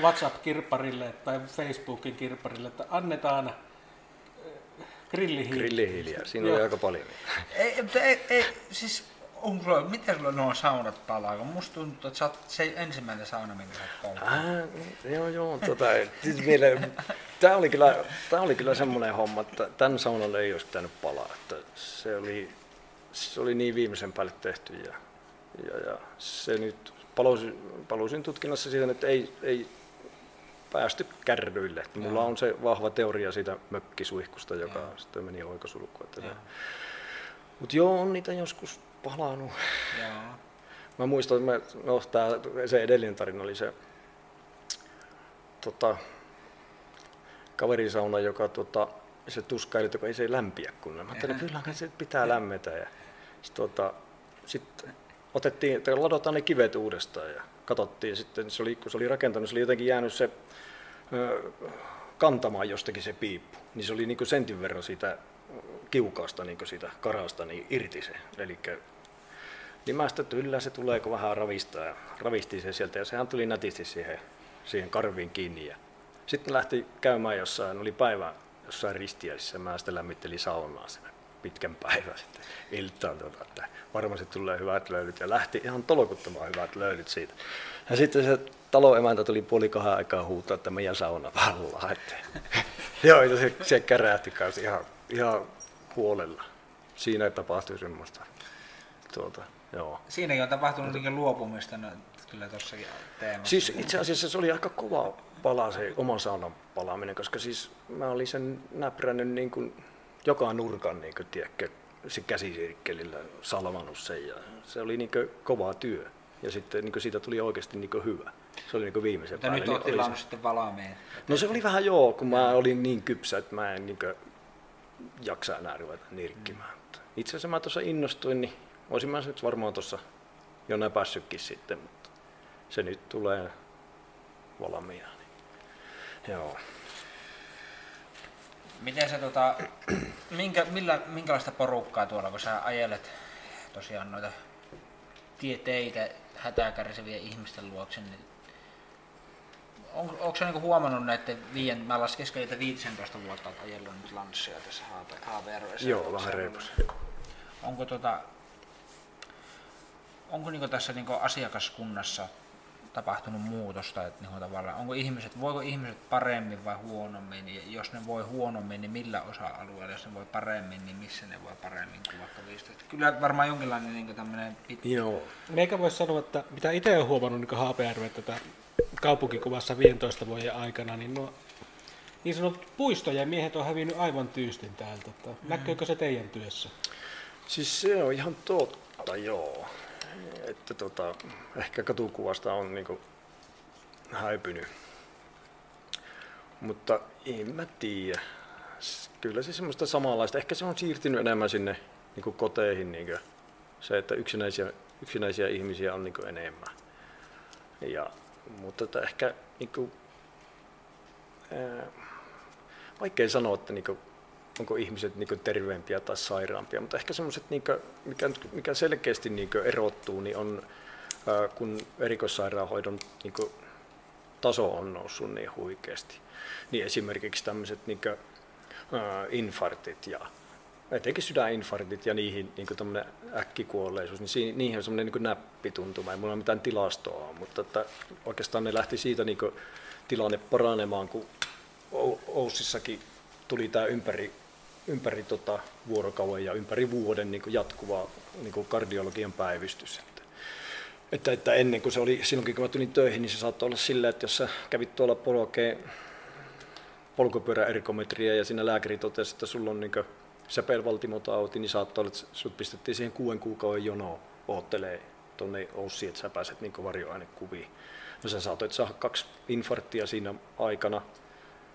WhatsApp-kirpparille tai Facebookin kirpparille, että annetaan äh, grillihiiliä. Grillihiiliä, siinä oli aika paljon. Ei, ei, ei, siis on sulla, miten sulla nuo saunat palaa? Kun musta tuntuu, että sä oot se ensimmäinen sauna, minkä sä oot ah, Joo, joo. Tota, siis vielä, tää, oli kyllä, tää oli kyllä semmoinen homma, että tämän saunan ei olisi pitänyt palaa. Että se, oli, se oli niin viimeisen päälle tehty ja, ja, ja se nyt palusin, palusin tutkinnassa siitä, että ei, ei päästy kärryille. Että mulla on se vahva teoria siitä mökkisuihkusta, joka ja. sitten meni oikosulkuun. Mutta joo, on niitä joskus palannut. Joo. Mä muistan, että no, tää, se edellinen tarina oli se tota, kaverisauna, joka tota, se tuskaili, että ei se lämpiä kunnolla. Mä ajattelin, kyllä se pitää lämmetä. Ja sit, tota, sit otettiin, että ladotaan ne kivet uudestaan ja katsottiin. Sitten se oli, kun se oli rakentanut, se oli jotenkin jäänyt se ö, kantamaan jostakin se piippu. Niin se oli niin sentin verran siitä kiukaasta niin siitä karasta niin irti se. Eli niin mä sitten, että yllä se tulee, kun vähän ravistaa. Ja ravisti se sieltä ja sehän tuli nätisti siihen, siihen karviin kiinni. Ja sitten lähti käymään jossain, oli päivä jossain ristiäisissä. Mä sitten lämmittelin saunaa sen pitkän päivän sitten iltaan, tuota, että varmasti tulee hyvät löydyt. Ja lähti ihan tolkuttamaan hyvät löydyt siitä. Ja sitten se taloemäntä tuli puoli kahden aikaa huutaa, että meidän sauna pallaa. Että, joo, se, se kärähti kanssa ihan, ihan huolella. Siinä tapahtui semmoista. Tuota, joo. Siinäkin on tapahtunut niin luopumista no, kyllä tuossakin teemassa. Siis itse asiassa se oli aika kova pala se oman saunan palaaminen, koska siis mä olin sen näprännyt niin kuin joka nurkan niin kuin, tiedätkö, se käsisirkkelillä salvannut sen ja se oli niin kuin, kova työ. Ja sitten niin kuin, siitä tuli oikeasti niin kuin, hyvä. Se oli niin viimeisen Mutta päälle. nyt olet niin, sitten valaameen. No se oli vähän joo, kun mä olin niin kypsä, että mä en niin kuin, jaksa enää ruveta nirkkimään. Mm. Itse asiassa mä tuossa innostuin, niin olisin mä nyt varmaan tuossa jo näpässytkin sitten, mutta se nyt tulee valmiina. Niin. Joo. Miten se tota, minkä, millä, minkälaista porukkaa tuolla, kun sä ajelet tosiaan noita tieteitä hätää kärsivien ihmisten luokse, niin on, onko se niinku huomannut näiden viien, mä laskeskelin, että 15 vuotta olet ajellut nyt lanssia tässä HVRVssä. Joo, vähän reipus. Onko, tota, onko niinku tässä niinku asiakaskunnassa tapahtunut muutosta, että niinku tavallaan, onko ihmiset, voiko ihmiset paremmin vai huonommin, ja jos ne voi huonommin, niin millä osa-alueella, jos ne voi paremmin, niin missä ne voi paremmin kuin vaikka 15. Kyllä varmaan jonkinlainen niin tämmöinen pitkä. Joo. Meikä voisi sanoa, että mitä itse olen huomannut niin HPR, tätä kaupunkikuvassa 15 vuoden aikana, niin nuo niin sanotut puistojen miehet on hävinnyt aivan tyystin täältä. Mm. Näkyykö se teidän työssä? Siis se on ihan totta, joo. Että tota, ehkä katukuvasta on niinku häipynyt. Mutta en mä tiedä. Kyllä se semmoista samanlaista. Ehkä se on siirtynyt enemmän sinne niin koteihin. Niin se, että yksinäisiä, yksinäisiä ihmisiä on niin enemmän. Ja, mutta että ehkä niin kuin, ää, vaikea sanoa, että niin kuin, onko ihmiset niin kuin, terveempiä tai sairaampia, mutta ehkä semmoiset, niin mikä, mikä selkeästi niin kuin, erottuu, niin on ää, kun erikoissairaanhoidon niin kuin, taso on noussut niin huikeasti. Niin esimerkiksi tämmöiset niin kuin, ää, ja etenkin sydäninfarktit ja niihin niin äkkikuolleisuus, niin niihin on semmoinen niin näppituntuma. Ei mulla ole mitään tilastoa, mutta että oikeastaan ne lähti siitä niin tilanne paranemaan, kun Oussissakin tuli tämä ympäri, ympäri tota vuorokauden ja ympäri vuoden niin jatkuva niin kardiologian päivystys. Että, että, että, ennen kuin se oli, silloinkin kun mä tulin töihin, niin se saattoi olla sillä, että jos sä kävit tuolla polkeen polkupyöräerikometriä ja siinä lääkäri totesi, että sulla on niin säpelvaltimotauti, niin saattoi olla, että sut pistettiin siihen kuuden kuukauden jonoon oottelee tuonne Oussiin, että sä pääset niin varjoainekuviin. No sä saatoit saada kaksi infarktia siinä aikana.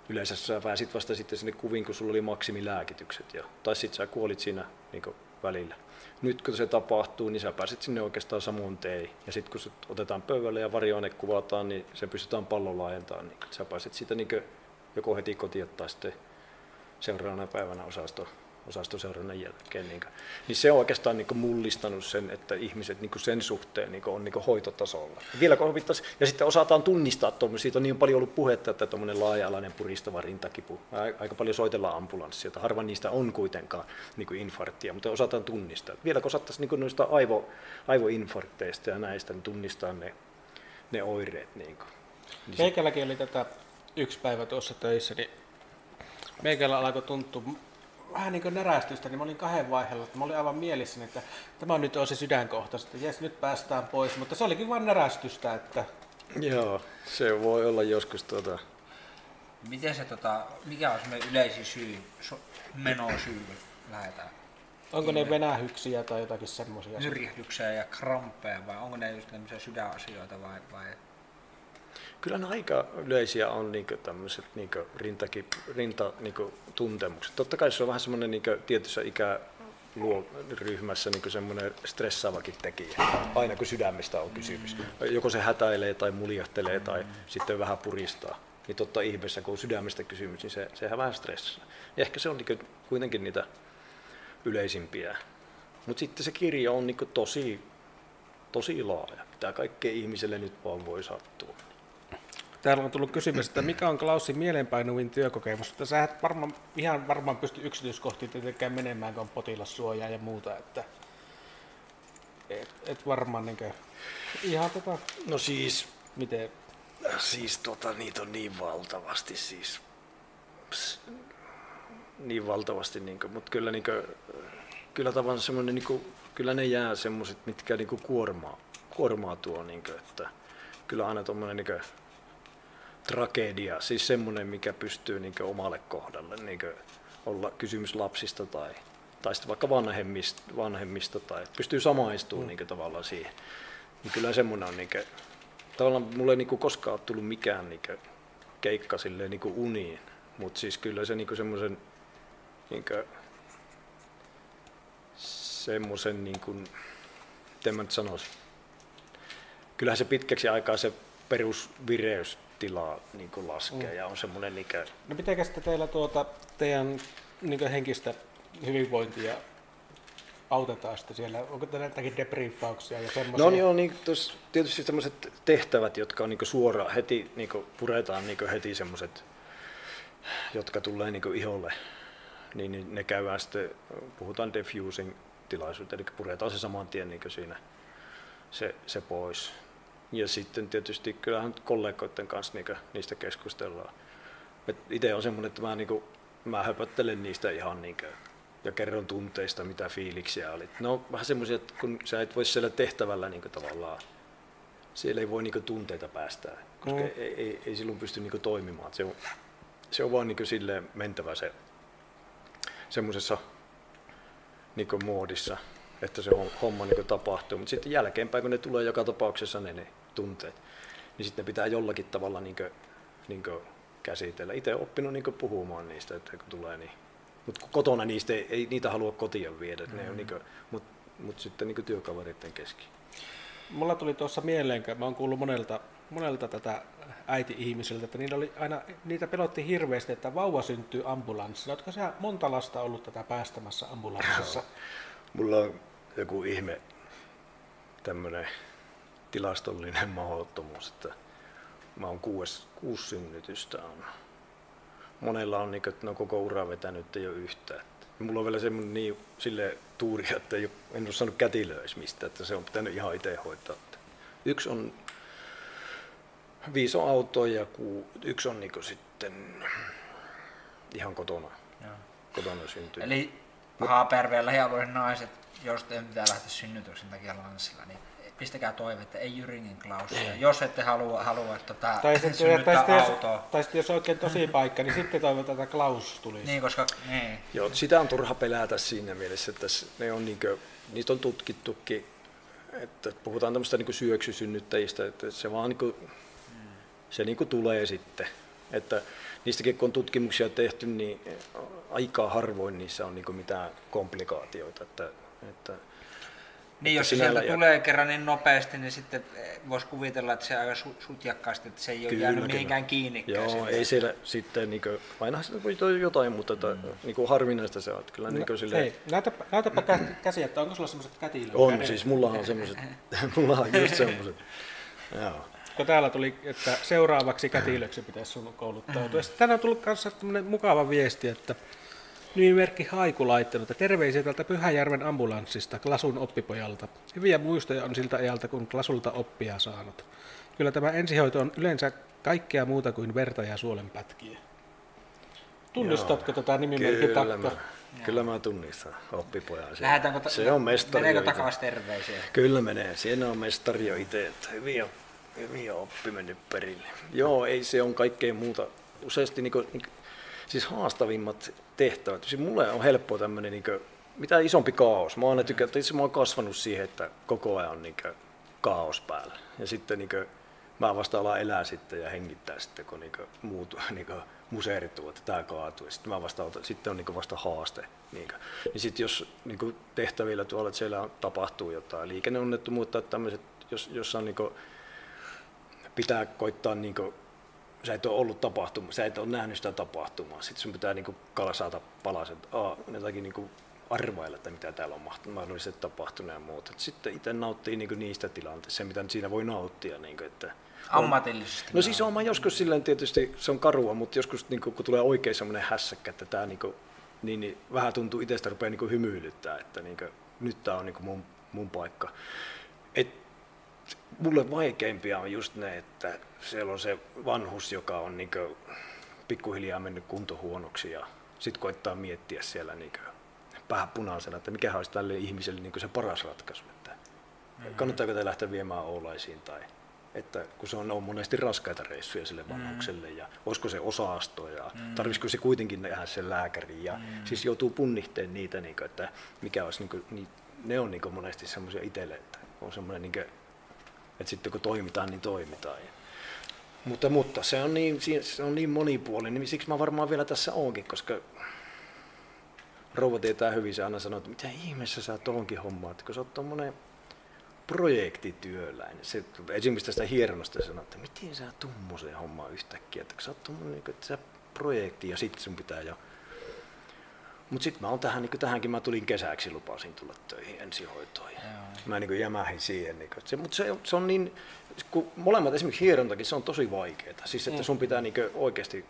Yleensä sä pääsit vasta sitten sinne kuviin, kun sulla oli maksimilääkitykset. Ja, tai sitten sä kuolit siinä niin välillä. Nyt kun se tapahtuu, niin sä pääset sinne oikeastaan samoin tein. Ja sitten kun se otetaan pöydälle ja varjoaine kuvataan, niin se pystytään pallon laajentamaan. Niin sä pääset siitä niin joko heti kotiin tai sitten seuraavana päivänä osasto osastoseurannan jälkeen. Niin, niin se on oikeastaan niin mullistanut sen, että ihmiset niin sen suhteen niin on niin hoitotasolla. Vielä ja sitten osataan tunnistaa, että siitä on niin paljon ollut puhetta, että tuommoinen laaja-alainen puristava rintakipu, aika paljon soitellaan ambulanssia, että harva niistä on kuitenkaan niin infarktia, mutta osataan tunnistaa. Vielä kun osattaisiin niin noista aivo, aivoinfarkteista ja näistä niin tunnistaa ne, ne oireet. Niin kuin. Niin Meikälläkin oli tätä yksi päivä tuossa töissä, niin meikällä alkoi tuntua vähän niin kuin närästystä, niin mä olin kahden vaiheella, että mä olin aivan mielissäni, että tämä on nyt on se sydänkohta, että jes, nyt päästään pois, mutta se olikin vain närästystä, että... Joo, se voi olla joskus tota... Miten se tota, mikä on semmoinen yleisin syy, so, menosyy, lähdetään? Onko ne venähyksiä tai jotakin semmoisia? Nyrjähdyksiä ja kramppeja vai onko ne just tämmöisiä sydänasioita vai, vai kyllä ne aika yleisiä on niin tämmöiset niin rintakin, rintatuntemukset. Totta kai se on vähän semmoinen niin tietyssä ikä ryhmässä niin semmoinen stressaavakin tekijä, aina kun sydämestä on kysymys. Joko se hätäilee tai muljahtelee tai sitten vähän puristaa. Niin totta ihmeessä, kun on sydämestä kysymys, niin se, sehän vähän stressaa. Ja ehkä se on niin kuitenkin niitä yleisimpiä. Mutta sitten se kirja on niin tosi, tosi laaja. Mitä kaikkea ihmiselle nyt vaan voi sattua. Täällä on tullut kysymys, että mikä on Klausin mielenpainuvin työkokemus, mutta sä et varmaan, ihan varmaan pysty yksityiskohtiin tietenkään menemään, kun on potilassuojaa ja muuta, että et, et varmaan niin kuin, ihan tota... No siis... Miten? Siis tota, niitä on niin valtavasti siis. Pss, niin valtavasti, niin kuin, mutta kyllä, niin kuin, kyllä tavallaan semmoinen, niin kuin, kyllä ne jää semmoiset, mitkä niin kuin kuormaa, kuormaa tuo, niin kuin, että kyllä aina tuommoinen niin tragedia, siis semmoinen, mikä pystyy niin omalle kohdalle niin olla kysymys lapsista tai, tai sitten vaikka vanhemmista, vanhemmista tai pystyy samaistumaan mm. niin tavallaan siihen. Niin kyllä semmoinen on, niin kuin, tavallaan mulle ei niin koskaan ole tullut mikään niin keikka silleen niin uniin, mutta siis kyllä se niin semmoisen niin semmoisen, niin kuin, miten mä nyt sanoisin, kyllähän se pitkäksi aikaa se perusvireys tilaa niin kuin laskee mm. ja on semmoinen ikä. No mitenkäs teillä tuota, teidän niin henkistä hyvinvointia autetaan sitten siellä? Onko teillä jotakin debriefauksia ja semmoisia? No niin, on niin, tos, tietysti sellaiset tehtävät, jotka on niin suoraan heti, niin puretaan niin heti semmoiset, jotka tulee niin iholle, niin, niin ne käydään sitten, puhutaan diffusing tilaisuutta, eli puretaan se saman tien niin siinä se, se pois. Ja sitten tietysti kyllähän kollegoiden kanssa niin niistä keskustellaan. Itse on semmoinen, että mä, niin kuin, mä höpöttelen niistä ihan niin kuin, ja kerron tunteista, mitä fiiliksiä oli. No vähän semmoisia, että kun sä et voi siellä tehtävällä niin kuin, tavallaan, siellä ei voi niin kuin, tunteita päästää, koska mm. ei, ei, ei, silloin pysty niin kuin, toimimaan. Se on, se on vaan niin kuin, silleen mentävä se semmoisessa niin muodissa, että se homma niin tapahtuu. Mutta sitten jälkeenpäin, kun ne tulee joka tapauksessa ne, ne tunteet, niin sitten pitää jollakin tavalla niin kuin, niin kuin käsitellä. Itse olen oppinut niin puhumaan niistä, että kun tulee niin. Mutta kotona niistä ei, ei, niitä halua kotiin viedä, mm-hmm. ne on niin mutta mut sitten niin työkavereiden keski. Mulla tuli tuossa mieleen, kun mä oon kuullut monelta monelta tätä äiti-ihmisiltä, että niitä, oli aina, niitä pelotti hirveästi, että vauva syntyy ambulanssissa. Oletko sä monta lasta ollut tätä päästämässä ambulanssissa? Mulla on joku ihme tämmönen tilastollinen mahdottomuus, että mä oon kuusi, kuusi synnytystä on. Monella on, niin, että ne on koko ura vetänyt, ei ole yhtään. Mulla on vielä semmoinen niin, sille tuuri, että en ole saanut kätilöis mistä, että se on pitänyt ihan itse hoitaa. Yksi on viisi on autoa ja ku, yksi on niin sitten ihan kotona. Joo. Kotona syntyy. Eli Haaperveen lähialueen naiset, jos te pitää lähteä synnytyksen takia lanssilla, niin pistäkää toive, että ei Jyringin Klaus. Jos ette halua, halua tota, tai sitten, synnyttää tai autoa. Jos, tai sitten jos oikein tosi paikka, niin sitten toivotaan, että Klaus tulisi. Niin, koska... Niin. Joo, sitä on turha pelätä siinä mielessä, että ne on niinkö, niitä on tutkittukin, että puhutaan tämmöistä niin syöksysynnyttäjistä, että se vaan niin kuin, se niin kuin tulee sitten. Että niistäkin kun on tutkimuksia tehty, niin aika harvoin niissä on niin kuin mitään komplikaatioita. Että, että niin, jos sieltä ja... tulee kerran niin nopeasti, niin sitten voisi kuvitella, että se aika sutjakkaasti, että se ei ole kyllä, jäänyt mihinkään kiinni. Joo, sitten. ei siellä sitten, niin kuin, aina voi jotain, mutta mm. niin kuin harvinaista se on. Kyllä, no, niin kuin sille... Hei, näytäpä, näytäpä käsi, että onko sulla semmoiset kätilöt? On, kädet? siis mulla on semmoiset, mulla on just semmoiset. Joo. Kun täällä tuli, että seuraavaksi kätilöksi pitäisi sun kouluttautua. Mm. Tänään on tullut myös mukava viesti, että Nimimerkki Haiku laittanut, että terveisiä tältä Pyhäjärven ambulanssista Klasun oppipojalta. Hyviä muistoja on siltä ajalta, kun Klasulta oppia saanut. Kyllä tämä ensihoito on yleensä kaikkea muuta kuin verta ja suolenpätkiä. Tunnistatko Joo, tätä nimimerkki kyllä mä, kyllä mä tunnistan oppipojan. Se, se on mestari Meneekö takaisin terveisiä? Kyllä menee. Siinä on mestari jo itse, että hyviä, hyviä oppi mennyt perille. Joo, ei se on kaikkea muuta. Useasti niin kuin, siis haastavimmat tehtävät. Siis mulle on helppo tämmöinen niin mitä isompi kaos. Mä oon, tykkä, itse mä oon kasvanut siihen, että koko ajan on niin kaos päällä. Ja sitten niin kuin, mä vasta alan elää sitten ja hengittää sitten, kun niin kuin, muut niin museerituu, että tämä kaatuu. Sitten mä vasta sitten on niin kuin, vasta haaste. Niin, niin sitten jos niin kuin, tehtävillä tuolla, että siellä tapahtuu jotain liikenneonnettomuutta, että tämmöiset, jos, jossa on niin kuin, pitää koittaa niin kuin, sä et ole ollut tapahtuma, sä et ole nähnyt sitä tapahtumaa. Sitten sun pitää niinku kalasata palaset, aa, jotakin niinku arvailla, että mitä täällä on mahdollisesti tapahtunut ja muuta. Sitten itse nauttii niinku niistä tilanteista, mitä siinä voi nauttia. Niinku, että Ammatillisesti. No siis on joskus silleen tietysti, se on karua, mutta joskus niinku, kun tulee oikein semmoinen hässäkkä, että tämä niinku, niin, niin, vähän tuntuu itsestä rupeaa niinku hymyilyttää, että niinku, nyt tämä on niinku mun, mun paikka. Et mulle vaikeimpia on just ne, että siellä on se vanhus, joka on niin pikkuhiljaa mennyt kunto huonoksi ja sitten koittaa miettiä siellä niin vähän punaisena, että mikä olisi tälle ihmiselle niin se paras ratkaisu. Että mm-hmm. Kannattaako te lähteä viemään Oulaisiin tai että kun se on, on monesti raskaita reissuja sille mm. vanhukselle mm. ja olisiko se osaasto ja mm. tarvitsisiko se kuitenkin nähdä sen lääkärin ja mm. siis joutuu punnihteen niitä, niin kuin, että mikä olisi, niin kuin, niin, ne on niin kuin monesti semmoisia itselle, että on semmoinen niin että sitten kun toimitaan, niin toimitaan. Mutta, mutta se, on niin, se on niin monipuolinen, niin siksi mä varmaan vielä tässä onkin, koska rouva tietää hyvin, se aina sanoo, että mitä ihmeessä sä tonkin hommaat, kun sä oot tommonen projektityöläinen. Se, esimerkiksi tästä hieronnasta sanoo, että miten sä tuommoiseen hommaan yhtäkkiä, että kun sä oot tommonen, että sä projekti ja sitten sun pitää jo mutta sitten mä oon tähän, niin tähänkin mä tulin kesäksi, lupasin tulla töihin ensihoitoon. Ja mä niin jämähin siihen. Niin se, mutta se, se, on niin, kun molemmat esimerkiksi hierontakin, se on tosi vaikeaa. Siis että mm. sun pitää niin oikeasti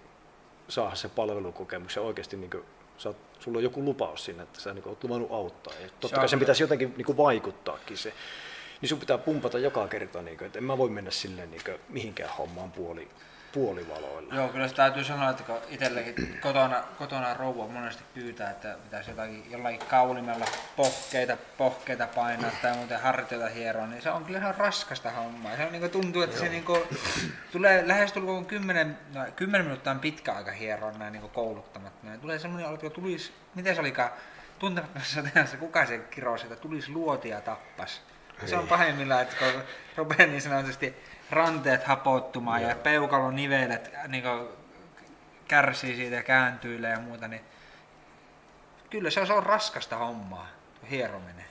saada se palvelukokemus ja oikeasti niin kuin, oot, sulla on joku lupaus sinne, että sä niin oot luvannut auttaa. Ja totta kai sen pitäisi jotenkin niin vaikuttaakin se. Niin sun pitää pumpata joka kerta, niin kuin, että en mä voi mennä silleen niin mihinkään hommaan puoli, puolivaloilla. Joo, kyllä se täytyy sanoa, että kun itsellekin kotona, kotona rouva monesti pyytää, että pitäisi jotakin, jollakin kaulimella pohkeita, pohkeita painaa tai muuten hartioita hieroa, niin se on kyllä ihan raskasta hommaa. Se on, niin kuin, tuntuu, että Joo. se niin kuin, tulee lähestulkoon 10, no, 10 minuuttia on pitkä aika hieroa näin niin kouluttamatta. Ja tulee semmoinen olo, että tulisi, miten se olikaan, tuntemattomassa tehdessä, kuka se kirosi, että tulisi luotia tappas. Se on pahimmillaan, että kun rupeaa niin sanotusti ranteet hapottumaan Joo. ja peukalon nivelet niin kärsii siitä ja kääntyilee ja muuta, niin kyllä se on, se on raskasta hommaa, hierominen.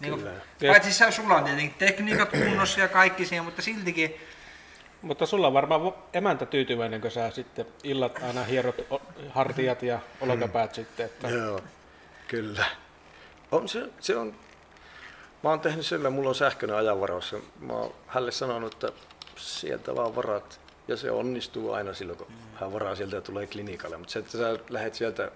Niin kuin, paitsi se sulla on tietenkin tekniikat kunnossa ja kaikki siihen, mutta siltikin Mutta sulla on varmaan emäntä tyytyväinen, kun sä sitten illat aina hierot hartiat ja olkapäät sitten. Että Joo, kyllä. On se, se on, mä oon tehnyt sillä, mulla on sähköinen ajanvaraus. ja Mä oon hänelle sanonut, että sieltä vaan varat. Ja se onnistuu aina silloin, kun hän varaa sieltä ja tulee klinikalle. Mutta se, että sä lähdet sieltä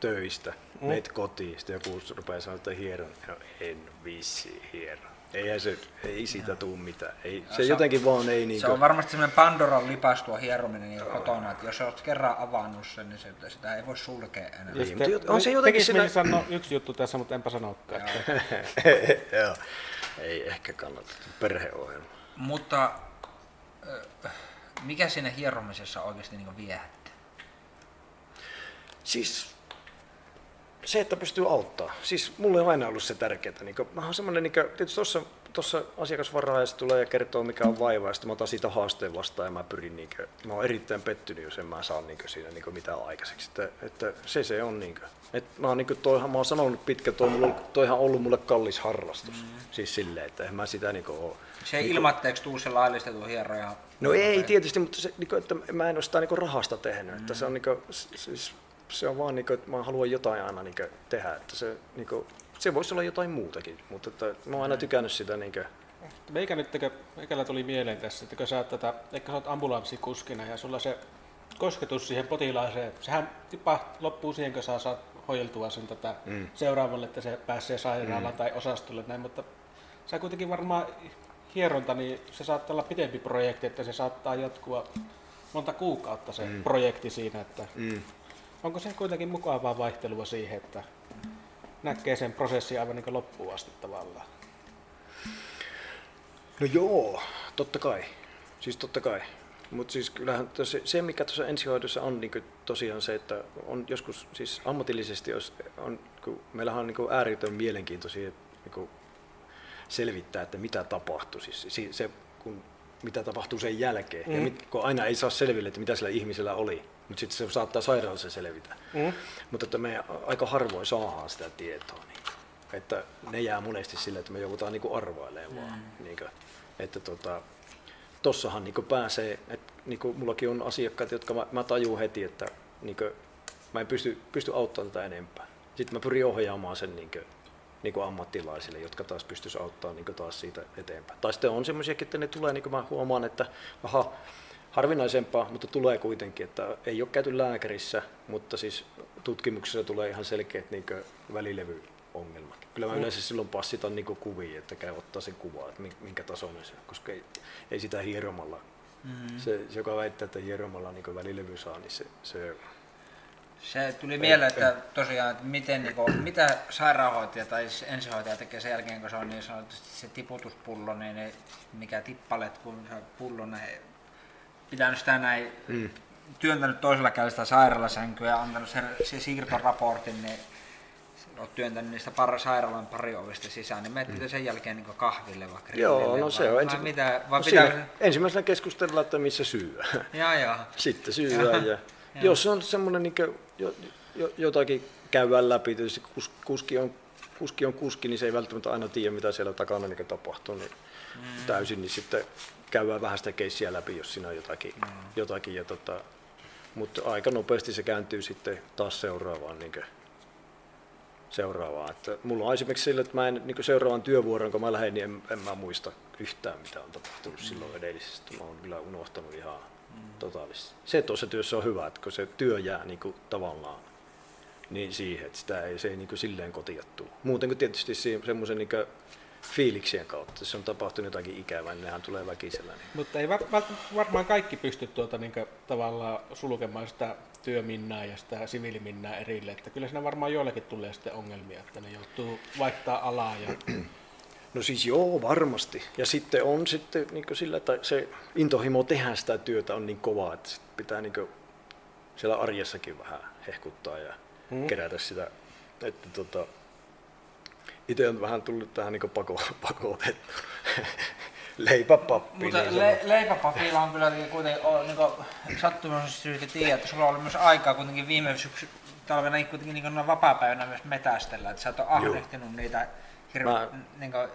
töistä, mm. meet kotiin, sitten joku rupeaa sanoa, että hieron. No en vissi hiero. Eihän se, ei siitä tuu mitään. Ei, se, se on- jotenkin vaan ei niin Se on varmasti semmoinen Pandoran lipas tuo hierominen niin kotona, että jos olet kerran avannut sen, niin se, sitä ei voi sulkea enää. Niin, sitten- mutta on se jotenkin tekis sillä- sanoa yksi juttu tässä, mutta enpä sanokaan. Joo. Ei ehkä kannata. Perheohjelma. Mutta mikä siinä hieromisessa oikeasti niin viehättää? Siis se, että pystyy auttaa. Siis mulle on aina ollut se tärkeää. Niin mä oon semmoinen, niin tietysti tuossa tuossa asiakasvaraaja tulee ja kertoo mikä on vaiva, ja sitten mä otan siitä haasteen vastaan ja mä pyrin, niin kuin, mä oon erittäin pettynyt, jos en mä saa niin siinä niin mitään aikaiseksi. Että, että se se on niin kuin, että mä oon, niin kuin, toihan, mä oon sanonut pitkä, toi, mulla, toihan on ollut mulle kallis harrastus. Mm. Siis silleen, että en mä sitä niin kuin, ole. Se ei ilmatteeksi tuu se laillistettu hieroja. No ei tietysti, mutta se, niin kuin, että mä en ole sitä niin rahasta tehnyt. Mm. Että se, on, niin kuin, siis, se on vaan, niin kuin, että mä haluan jotain aina niin kuin, tehdä. Että se, niin kuin, se voisi olla jotain muutakin, mutta että, mä oon aina tykännyt sitä. Niin kuin, Meikä nyt, meikällä tuli mieleen tässä, että kun sä oot, tätä, ehkä sä oot ambulanssikuskina ja sulla se kosketus siihen potilaaseen, sehän tipa loppuu siihen, kun sä saat hoideltua sen tätä mm. seuraavalle, että se pääsee sairaalaan mm. tai osastolle näin, mutta sä kuitenkin varmaan hieronta, niin se saattaa olla pidempi projekti, että se saattaa jatkua monta kuukautta se mm. projekti siinä, että mm. onko se kuitenkin mukavaa vaihtelua siihen, että näkee sen prosessin aivan niin loppuun asti tavallaan. No joo, totta kai. Siis totta kai. Mutta siis kyllähän se, se, mikä tuossa ensihoidossa on niin tosiaan se, että on joskus siis ammatillisesti, jos on, kun meillähän on niin ääritön mielenkiintoisia niin selvittää, että mitä tapahtuu. Siis si- se, kun, mitä tapahtuu sen jälkeen. Mm. Ja mit, kun aina ei saa selville, että mitä sillä ihmisellä oli. Mutta sitten se saattaa sairaalassa selvitä. Mm. Mutta että me aika harvoin saadaan sitä tietoa. Niin, että ne jää monesti sille, että me joudutaan niin arvailemaan vaan. Niin kuin, että tota, tossahan niin pääsee, että niin mullakin on asiakkaita, jotka mä, mä tajun heti, että niin kuin, mä en pysty, pysty auttamaan tätä enempää. Sitten mä pyrin ohjaamaan sen niin kuin, niin kuin ammattilaisille, jotka taas pystyisi auttamaan niin taas siitä eteenpäin. Tai sitten on semmoisiakin, että ne tulee, niin kuin mä huomaan, että aha, harvinaisempaa, mutta tulee kuitenkin, että ei ole käyty lääkärissä, mutta siis tutkimuksessa tulee ihan selkeät niin välilevyongelmat. Kyllä mä yleensä silloin passitan niin kuvia, että käy ottaa sen kuva, että minkä tasoinen se on, koska ei, ei sitä hieromalla. Mm-hmm. Se, se, joka väittää, että hieromalla niin välilevy saa, niin se, se Se tuli mieleen, että tosiaan, että miten, niin kuin, mitä sairaanhoitaja tai siis ensihoitaja tekee sen jälkeen, kun se on niin sanotusti se tiputuspullo, niin ne, mikä tippalet, kun se pullo näin, pitänyt sitä näin, mm. työntänyt toisella kädellä sitä sairaalasänkyä ja antanut sen, se siirtoraportin, niin olet työntänyt niistä par, sairaalan pari ovista sisään, niin menette mm. sen jälkeen niin kahville vaikka Joo, no vai- se on vai ensi... mitä, vai no pitää, siinä, ensimmäisenä keskustellaan, että missä syö. Joo, joo. Sitten syödään. ja, jos on semmoinen, niin kuin, jo, jo, jotakin käydään läpi, tietysti kus, kuski, on, kuski on kuski, niin se ei välttämättä aina tiedä, mitä siellä takana niin tapahtuu niin mm. täysin, niin sitten käydään vähän sitä keissiä läpi, jos siinä on jotakin. Mm. jotakin ja tota, mutta aika nopeasti se kääntyy sitten taas seuraavaan. Niin kuin, seuraavaan. Että mulla on esimerkiksi sillä, että mä en niin seuraavan työvuoron, kun mä lähden, niin en, en mä muista yhtään, mitä on tapahtunut mm. silloin edellisestä. Mä oon kyllä unohtanut ihan mm. totaalisesti. Se tuossa työssä on hyvä, että kun se työ jää niin kuin, tavallaan niin siihen, että sitä ei, se ei niin kuin, silleen kotiattuu. Muuten kuin tietysti semmoisen niin fiiliksien kautta, jos on tapahtunut jotakin ikävää, niin nehän tulee väkisellä. Niin. Mutta ei var, var, varmaan kaikki pysty tuota, niin tavallaan sulkemaan sitä työminnaa ja sitä siviiliminnaa erille. Että kyllä siinä varmaan joillekin tulee sitten ongelmia, että ne joutuu vaihtaa alaa. Ja... No siis joo, varmasti. Ja sitten on sitten niin sillä, että se intohimo tehdä sitä työtä on niin kova, että sit pitää niin siellä arjessakin vähän hehkuttaa ja hmm. kerätä sitä. Että tota, itse on vähän tullut tähän niin pako, pakotettu. Leipäpappi. Mutta niin le- leipäpapilla on kyllä kuitenkin on, niin sattumoisesti syytä tiedä, että sulla oli myös aikaa kuitenkin viime syksy, talvena kuitenkin niin vapaa-päivänä myös metästellä, että sä et ole ahdehtinut niitä hirveän, niin kuin,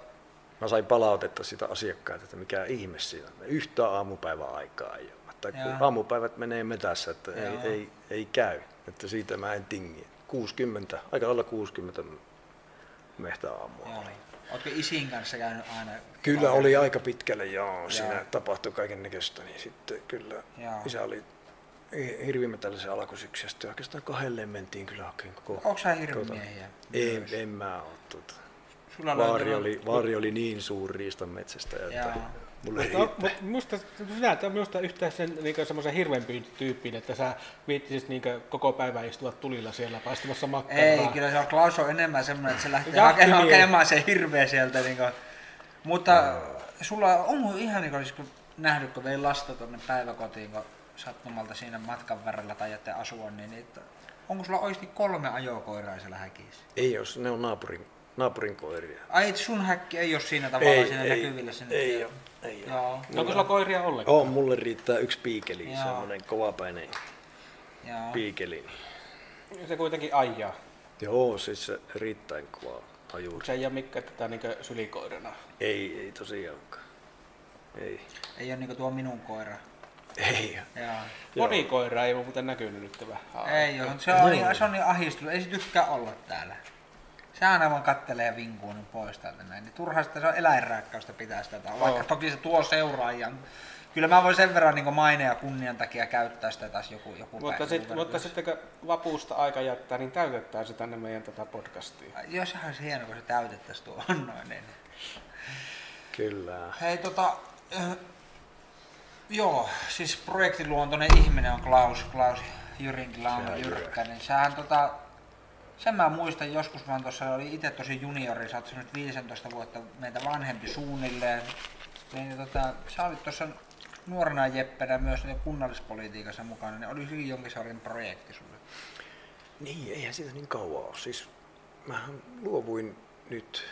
mä sain palautetta sitä asiakkaita, että mikä ihme siinä on. Yhtä aamupäivän aikaa ei ole. Että kun aamupäivät menee metässä, että ei, Joo. ei, ei, käy. Että siitä mä en tingi. 60, aika lailla 60 mehtäaamua. Joo. Ootko isin kanssa käynyt aina? Kyllä oli aika pitkälle, joo. Siinä Joo. tapahtui kaiken näköistä, niin sitten kyllä Joo. isä oli hi- hirvimetallisen alkusyksy, ja sitten oikeastaan kahdelleen mentiin kyllä hakemaan koko... Onko sä hirvimiehiä? En, en mä oo tuota. Sulla Vaari oli, vaari oli niin suuri riistan metsästä, että. Mulle No, riittää. mutta musta, sinä et ole minusta yhtään sen niin semmoisen hirveän tyyppiin, että sä viittisit niin koko päivän istua tulilla siellä paistamassa makkaraa. Ei, kyllä se on Klaus on enemmän semmoinen, että se lähtee Jahtimiehi. hakemaan, hakemaan se hirveä sieltä. Niin kuin. Mutta sulla on ihan niin kuin, kun nähnyt, kun vein lasta tuonne päiväkotiin, kun sattumalta siinä matkan varrella tajatte asua, niin että, onko sulla oikeasti kolme ajokoiraa siellä häkissä? Ei jos ne on naapurin, naapurin koiria. Ai, et sun häkki ei ole siinä tavalla Ei, siinä ei, näkyvillä sinne. ei oo, ei oo. Joo, Onko sulla koiria ollenkaan? On, mulle riittää yksi piikeli, Joo. semmoinen kovapäinen joo. piikeli. Se kuitenkin ajaa. Joo, siis se erittäin kova ajuri. Se ei ole mikään tätä niin sylikoirana. Ei, ei tosiaankaan. Ei. Ei ole niin tuo minun koira. Ei. Joo. Monikoira ei ole muuten näkynyt nyt vähän. Ei ole, se on, niin, se on niin ahdistunut, ei se tykkää olla täällä. Se aina vaan kattelee ja vinkuu nyt pois täältä näin. Niin turha sitä se on eläinrääkkäystä pitää sitä, täällä. vaikka toki se tuo seuraajan. Kyllä mä voin sen verran niin maine ja kunnian takia käyttää sitä taas joku, joku Mutta, päivä. sit, mutta sitten kun vapuusta aika jättää, niin täytetään se tänne meidän tätä podcastia. Jos sehän olisi hienoa, kun se täytettäisiin tuo noin. Niin. Kyllä. Hei tota, äh, joo, siis projektiluontoinen ihminen on Klaus, Klaus Jyrinkilä Sehän Jyrkkä, niin sähän tota, sen mä muistan joskus, vaan tuossa oli itse tosi juniori, sä oot nyt 15 vuotta meitä vanhempi suunnilleen, niin tota, sä olit tuossa nuorena jeppenä myös niin kunnallispolitiikassa mukana, niin oli hyvin jonkin sortin projekti sulle. Niin, eihän siitä niin kauan ole. Siis mähän luovuin nyt,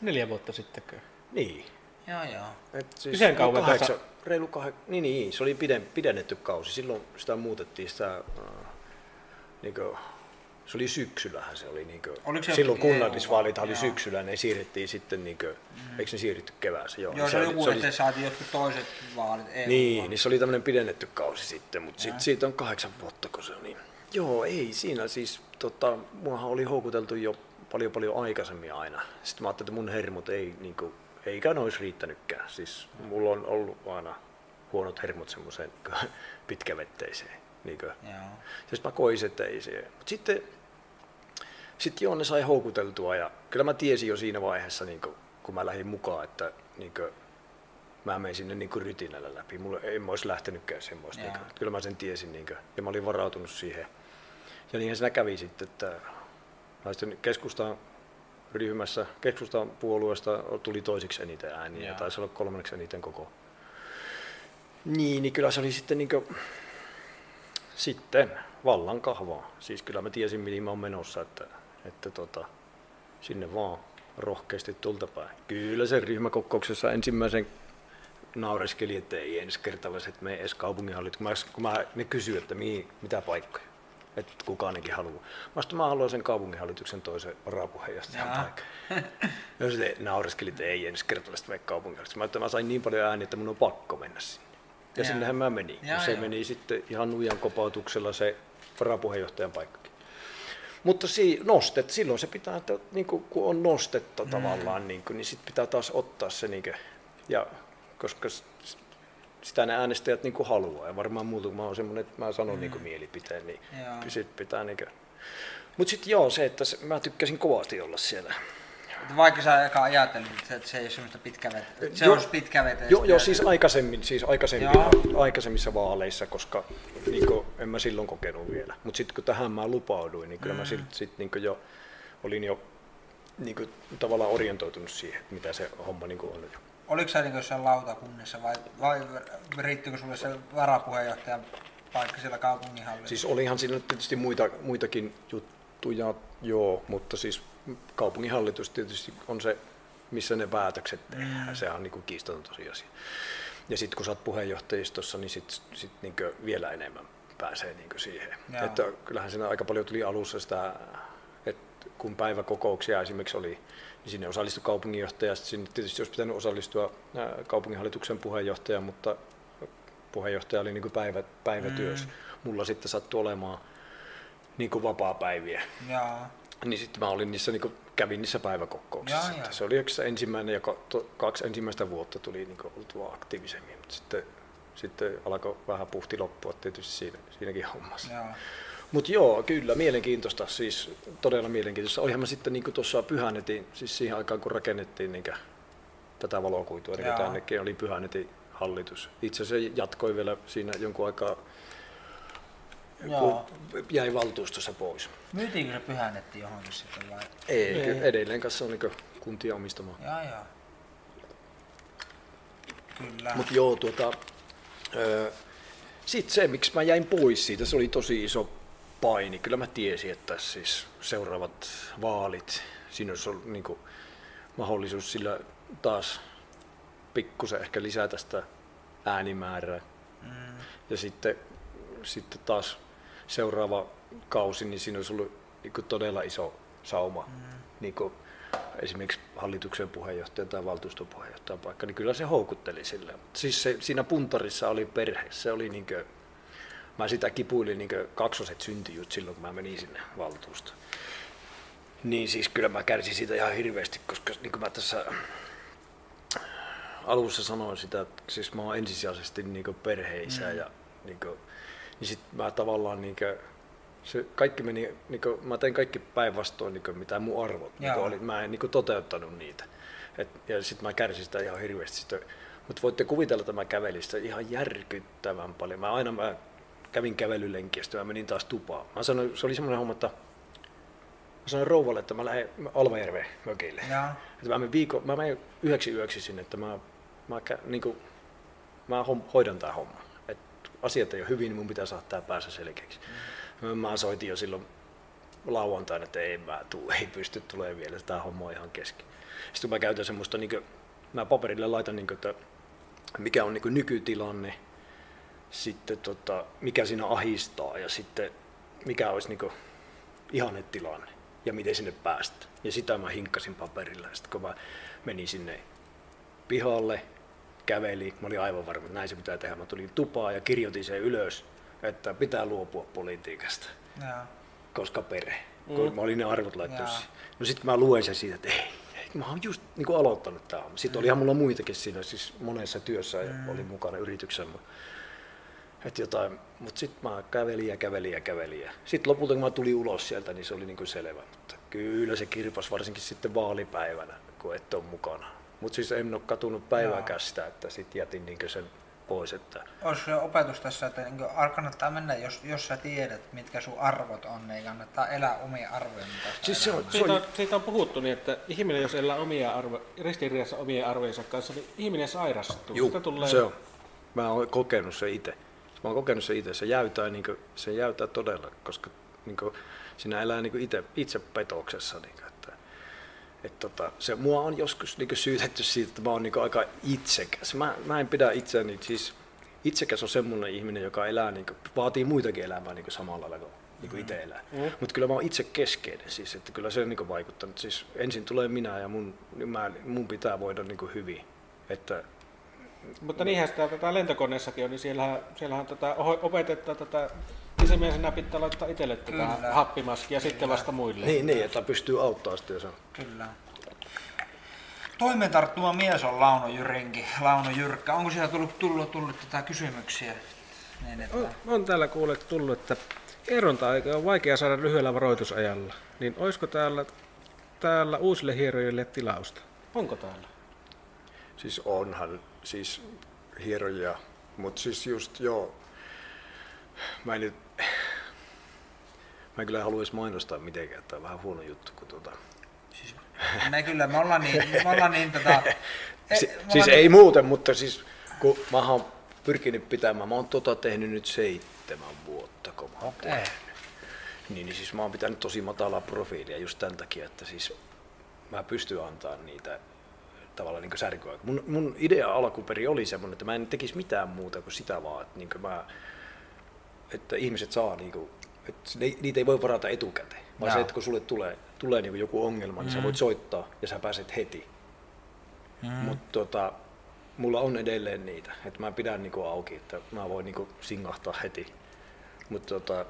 Neljä vuotta sittenkö? niin. Joo joo. Et siis Miten kauan kahdeksan, reilu kahdeksan, niin, niin, se oli piden, pidennetty kausi. Silloin sitä muutettiin sitä, äh, niin kuin, se oli syksyllähän se oli. Niin kuin, Oliko se silloin kunnallisvaalit EU-vaalit? oli Joo. syksyllä, ne siirrettiin sitten, niin kuin, mm. eikö ne siirrytty kevääseen? Joo, se, oli joku, että saatiin jotkut toiset vaalit. EU Niin, niin se oli tämmöinen pidennetty kausi sitten, mutta Joo. sit, siitä on kahdeksan vuotta, kun se on niin. Joo, ei siinä siis, tota, muahan oli houkuteltu jo paljon paljon aikaisemmin aina. Sitten mä ajattelin, että mun hermot ei, niin kuin, eikä ne olisi riittänytkään. Siis mulla on ollut aina huonot hermot semmoiseen pitkävetteiseen. Niin kuin. Joo. Siis mä koisin, että ei se. Mutta sitten, sitten joo, ne sai houkuteltua ja kyllä mä tiesin jo siinä vaiheessa, niin kuin, kun mä lähdin mukaan, että niin kuin, mä menin sinne niin kuin rytinällä läpi. Mulla ei mä olisi lähtenytkään semmoista. Niin kuin, kyllä mä sen tiesin niin kuin, ja mä olin varautunut siihen. Ja niinhän siinä kävi sitten, että naisten keskustan ryhmässä, keskustan puolueesta tuli toisiksi eniten ääniä ja taisi olla kolmanneksi eniten koko. Niin, niin kyllä se oli sitten niin kuin, sitten vallan kahvaa. Siis kyllä mä tiesin, mihin mä oon menossa, että, että tota, sinne vaan rohkeasti tulta päin. Kyllä se ryhmäkokouksessa ensimmäisen naureskeli, että ei ensi kertalaiset mene edes kaupunginhallitus. Kun mä, kun mä, ne kysyy, että mihin, mitä paikkoja, että kuka ainakin haluaa. Mä sanoin, mä haluan sen kaupunginhallituksen toisen varapuheenjohtajan paikan. No se naureskeli, että ei ensi kertalaiset mene kaupunginhallitus. Mä, että mä sain niin paljon ääniä, että mun on pakko mennä sinne. Ja sinnehän mä menin. Jaa, Ja se jaa. meni sitten ihan nuijan kopautuksella se varapuheenjohtajan paikkakin. Mutta si, nostet, silloin se pitää, että niin kuin, kun on nostetta mm. tavallaan, niin, kuin, niin sitten pitää taas ottaa se, niin kuin, ja, koska sitä ne äänestäjät niin kuin haluaa. Ja varmaan muuta, kun mä oon semmoinen, että mä sanon mm. niin kuin mielipiteen, niin Joo. sit pitää niin kuin... Mutta sitten joo, se, että se, mä tykkäsin kovasti olla siellä. Vaikka sä eka ajattelit, että se ei ole semmoista pitkävetä, se Joo. olisi pitkävetä. Joo, joo siis aikaisemmin, siis aikaisemmin, aikaisemmissa vaaleissa, koska niin kuin, en mä silloin kokenut vielä. Mutta sitten kun tähän mä lupauduin, niin kyllä mm. mä sitten sit, niin jo olin jo niin kuin, tavallaan orientoitunut siihen, että mitä se homma niin kuin on. jo. Oliko sä niin jossain lautakunnissa vai, vai riittikö sulle se varapuheenjohtajan paikka siellä kaupunginhallissa? Siis olihan siinä tietysti muita, muitakin juttuja, joo, mutta siis kaupunginhallitus tietysti on se, missä ne päätökset tehdään. Mm. Sehän on niin kuin kiistaton tosiasia. Ja sitten kun sä oot puheenjohtajistossa, niin sitten sit niin vielä enemmän pääsee niin siihen. Joo. Että kyllähän siinä aika paljon tuli alussa sitä, että kun päiväkokouksia esimerkiksi oli, niin sinne osallistui kaupunginjohtaja, sitten sinne tietysti olisi pitänyt osallistua kaupunginhallituksen puheenjohtaja, mutta puheenjohtaja oli niin päivä, päivätyössä. Mm. Mulla sitten sattui olemaan niin vapaa-päiviä. Jaa. Niin sitten mä olin niissä, niin kuin, kävin niissä päiväkokouksissa. Jaa, jaa. Se oli yksi ensimmäinen ja kaksi ensimmäistä vuotta tuli niin kuin, oltua aktiivisemmin, mutta sitten, sitten alkoi vähän puhti loppua tietysti siinä, siinäkin hommassa. Jaa. Mutta joo, kyllä, mielenkiintoista, siis todella mielenkiintoista. Olihan mä sitten niin tuossa pyhännetin, siis siihen aikaan kun rakennettiin niin tätä valokuitua, niin tännekin oli pyhännetin hallitus. Itse asiassa se jatkoi vielä siinä jonkun aikaa, Joo. kun jäi valtuustossa pois. Myytiinkö se pyhännetti johonkin sitten vai? Ei, Ei. kyllä edelleen kanssa on niin kuntien omistamaa. Jaa, jaa. Kyllä. Mutta joo, tuota, sitten se, miksi mä jäin pois siitä, se oli tosi iso paini. Kyllä mä tiesin, että siis seuraavat vaalit, siinä olisi ollut niin mahdollisuus sillä taas pikkusen ehkä lisätä sitä äänimäärää. Mm. Ja sitten, sitten taas seuraava kausi, niin siinä olisi ollut niin todella iso sauma. Mm. Niin esimerkiksi hallituksen puheenjohtaja tai valtuuston puheenjohtajan paikka, niin kyllä se houkutteli sille. Siis se, siinä puntarissa oli perhe, se oli niin kuin, mä sitä kipuilin niin kaksoset syntijut silloin, kun mä menin sinne valtuustoon. Niin siis kyllä mä kärsin siitä ihan hirveästi, koska niin kuin mä tässä alussa sanoin sitä, että siis mä oon ensisijaisesti niin perheisä mm. ja niin kuin, niin sit mä tavallaan niin kuin, se kaikki meni, niin kuin, mä tein kaikki päinvastoin niin kuin, mitä mun arvot niin oli, mä en niin kuin, toteuttanut niitä. Et, ja sitten mä kärsin sitä ihan hirveästi. Sitä, mutta voitte kuvitella, että mä kävelin sitä ihan järkyttävän paljon. Mä aina mä kävin kävelylenkkiä, ja sitten mä menin taas tupaan. Mä sanoin, se oli semmoinen homma, että mä sanoin rouvalle, että mä lähden Alvajärveen mökille. Että mä menen, viikon, mä menen yhdeksi yöksi sinne, että mä, mä, kä, niin kuin, mä hoidan tämän homman. Asiat ei ole hyvin, niin mun pitää saada tämä päässä selkeäksi. Mm. Mä soitin jo silloin lauantaina, että ei mä tuu, ei pysty tulemaan vielä, tämä homma on ihan kesken. Sitten mä käytän semmoista, niin kuin, mä paperille laitan, niin kuin, että mikä on niin kuin nykytilanne, sitten tota, mikä siinä ahistaa ja sitten mikä olisi niin kuin, ihannetilanne ja miten sinne päästä. Ja sitä mä hinkkasin paperilla. Sitten kun mä menin sinne pihalle, käveli, mä olin aivan varma, että näin se pitää tehdä. Mä tulin tupaan ja kirjoitin sen ylös, että pitää luopua politiikasta, Jaa. koska perhe. Mm. Kun mä olin ne arvot laittanut. Jaa. No sitten mä luen sen siitä, että ei, ei mä oon just niin kuin aloittanut tämä. Sitten olihan mulla muitakin siinä, siis monessa työssä ja olin mukana yrityksessä. Että jotain, mutta sitten mä kävelin ja kävelin ja kävelin. Ja sitten lopulta kun mä tulin ulos sieltä, niin se oli niin kuin selvä. Mutta kyllä se kirpas varsinkin sitten vaalipäivänä, kun et ole mukana. Mutta siis en ole katunut päivääkään sitä, että sitten jätin niin sen pois. Että Olisi se opetus tässä, että niin kannattaa mennä, jos, jos sä tiedät, mitkä sun arvot on, niin kannattaa elää omia arvojen mukaista siis se on, se Siitä on, on, siitä on puhuttu niin, että ihminen, jos elää omia arvo, ristiriidassa omien arvojensa kanssa, niin ihminen sairastuu. Juu, tulee, se on. Mä oon kokenut se itse. Mä oon kokenut se itse. Se jäytää, niin kuin, se jäytää todella, koska niin kuin, sinä elää niin itse, itse petoksessa. Niin kuin, että, tota, se, mua on joskus niin kuin, syytetty siitä, että mä oon niin kuin, aika itsekäs. Mä, mä en pidä itseäni, siis itsekäs on semmoinen ihminen, joka elää, niin kuin, vaatii muitakin elämää niin kuin, samalla lailla kuin, niin kuin itse elää. Mm. Mutta kyllä mä oon itse keskeinen, siis, että kyllä se on niin kuin, vaikuttanut. Siis, ensin tulee minä ja mun, niin mä, mun pitää voida niin kuin, hyvin. Että Mutta niinhän sitä tätä lentokoneessakin on, niin siellähän, siellähän tätä oho- opetetaan tätä isämiehenä pitää laittaa itselle tätä Kyllä. happimaskia ja sitten vasta muille. Niin, niin, että pystyy auttamaan sitten, jos on. Kyllä. Toimeen tarttuva mies on Launo Jyrinki, Launo Jyrkkä. Onko siellä tullut, tullut, tullut tätä kysymyksiä? Niin, että... On, on täällä kuulet tullut, että eronta-aika on vaikea saada lyhyellä varoitusajalla. Niin olisiko täällä, täällä uusille hierojille tilausta? Onko täällä? Siis onhan siis hierojia, mutta siis just joo, mä en nyt, mä kyllä haluaisi mainostaa mitenkään, tämä on vähän huono juttu, kun tuota, Siis, me kyllä, me ollaan niin, me ollaan niin tota... e- si, me siis ollaan ei niin- muuten, mutta siis kun mä oon pyrkinyt pitämään, mä oon tota tehnyt nyt seitsemän vuotta, kun mä oon tehnyt. Niin, niin siis mä oon pitänyt tosi matalaa profiilia just tämän takia, että siis mä pystyn antaa niitä tavallaan niin särkyä. Mun, mun idea alkuperi oli semmoinen, että mä en tekisi mitään muuta kuin sitä vaan, että, niin mä, että ihmiset saa niin kuin, että ne, niitä ei voi varata etukäteen, vaan Joo. se, että kun sulle tulee, tulee niin joku ongelma, niin sä voit soittaa ja sä pääset heti. Mm. Mutta tota, mulla on edelleen niitä, että mä pidän niinku auki, että mä voin niinku singahtaa heti. Mutta tota,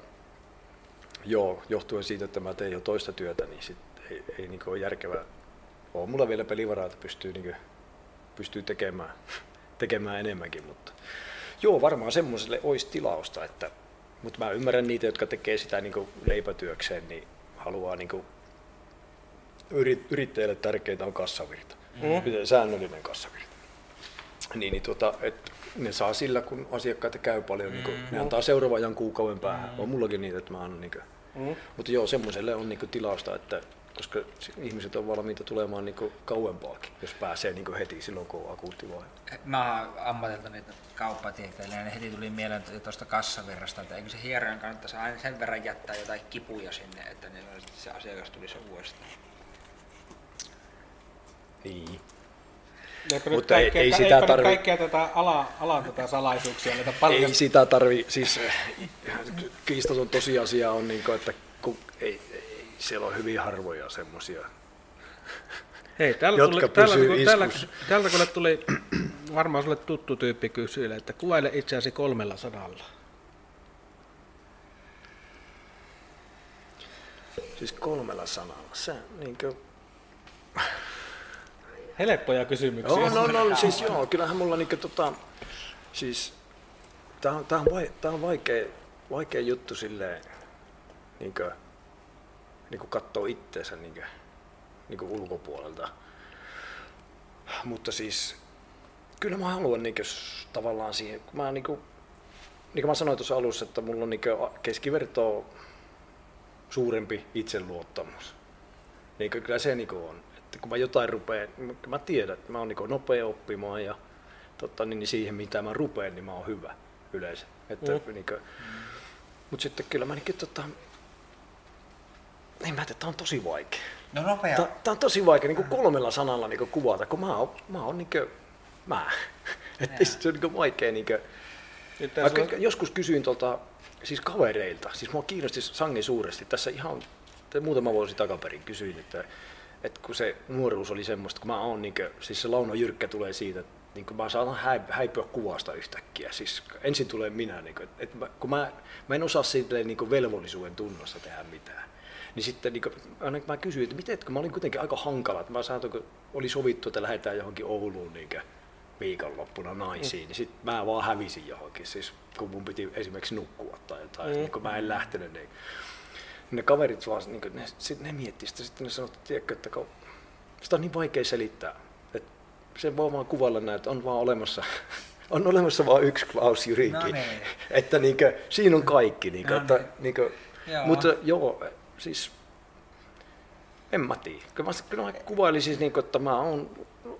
joo, johtuen siitä, että mä teen jo toista työtä, niin sit ei, ei niinku ole järkevää. On mulla vielä pelivaraa, että pystyy, niinku, pystyy tekemään, tekemään enemmänkin, mutta joo, varmaan semmoiselle olisi tilausta, että, mutta mä ymmärrän niitä, jotka tekee sitä niinku leipätyökseen, niin haluaa niinku, yrit, yrittäjälle tärkeintä on kassavirta, mm. säännöllinen kassavirta. Niin, niin tota, et ne saa sillä, kun asiakkaita käy paljon, mm. niin ne antaa seuraavan ajan kuukauden päähän. Mm. On mullakin niitä, että mä annan niin mm. Mutta joo, semmoiselle on niin tilausta, että koska ihmiset on valmiita tulemaan niin kauempaakin, jos pääsee niin heti silloin, kun on akuutti vaihe. Mä oon ammatilta niitä kauppatieteilijä, niin heti tuli mieleen tuosta kassavirrasta, että eikö se hierojan kannattaisi aina sen verran jättää jotain kipuja sinne, että se asiakas tulisi uudestaan. Niin. Eipä Mutta nyt ei- kaikkea, ei sitä tarvi- kaikkea tätä ala, alan tätä salaisuuksia näitä paljon. Ei sitä tarvi, siis eh, kiistaton tosiasia on, niin kuin, että siellä on hyvin harvoja semmoisia. Hei, täällä, jotka tuli, täällä, kun, täällä, täältä kun tuli varmaan sulle tuttu tyyppi kysyä, että kuvaile itseäsi kolmella sadalla. Siis kolmella sanalla. Se, niin kuin, Helppoja kysymyksiä. Joo, no, no, siis joo, kyllähän mulla niinku tota, siis tää on, tää on, vai, tää on vaikea, vaikea juttu silleen, niinkö, niinku kattoo itteensä niinkö, niinku ulkopuolelta. Mutta siis, kyllä mä haluan niinkö s- tavallaan siihen, kun mä niinku, niin kuin mä sanoin tuossa alussa, että mulla on niinkö keskivertoa suurempi itseluottamus. Niin ky- kyllä se niinku on. Että kun mä jotain rupeen, mä- tiedän, että mä oon niinku nopea oppimaan ja totta, niin, niin siihen mitä mä rupeen, niin mä oon hyvä yleensä. Että, Mm. mm. niinku, mut sitten kyllä mä niinku tota, ei mä tiedä, tää on tosi vaikea. No nopea. Tää, tää on tosi vaikea niinku kolmella sanalla niinku kuvata, kun mä oon, mä oon niinku, mä. Että se on niinku vaikea Nyt Mä tässä on- joskus kysyin tuolta, siis kavereilta, siis mua kiinnosti sangen suuresti, tässä ihan te- muutama vuosi takaperin kysyin, että, että kun se nuoruus oli semmoista, kun mä oon niinkö, siis se Launo Jyrkkä tulee siitä, että niin mä saatan häip- häipyä kuvasta yhtäkkiä, siis ensin tulee minä, niin kuin, että mä, kun mä, mä en osaa silleen niin velvollisuuden tunnossa tehdä mitään. Niin sitten niin kuin, aina kun mä kysyin, että miten, kun mä olin kuitenkin aika hankala, että mä saatoin, kun oli sovittu, että lähdetään johonkin Ouluun niin viikonloppuna naisiin, niin sitten mä vaan hävisin johonkin, siis kun mun piti esimerkiksi nukkua tai jotain, mm. niin kun mä en lähtenyt, niin ne kaverit vaan, niin ne, sit ne miettii sitä, sitten ne sanoi, että, tiedätkö, että kun, sitä on niin vaikea selittää, että se voi vaan kuvailla näin, että on vaan olemassa, on olemassa vaan yksi Klaus Jyrinki, No niin. että niin kuin, siinä on kaikki, niin kuin, No että, niin. niin kuin, Joo. mutta joo, siis en mä tiedä. Kyllä mä, kyllä mä kuvailisin, niin kuin, että mä oon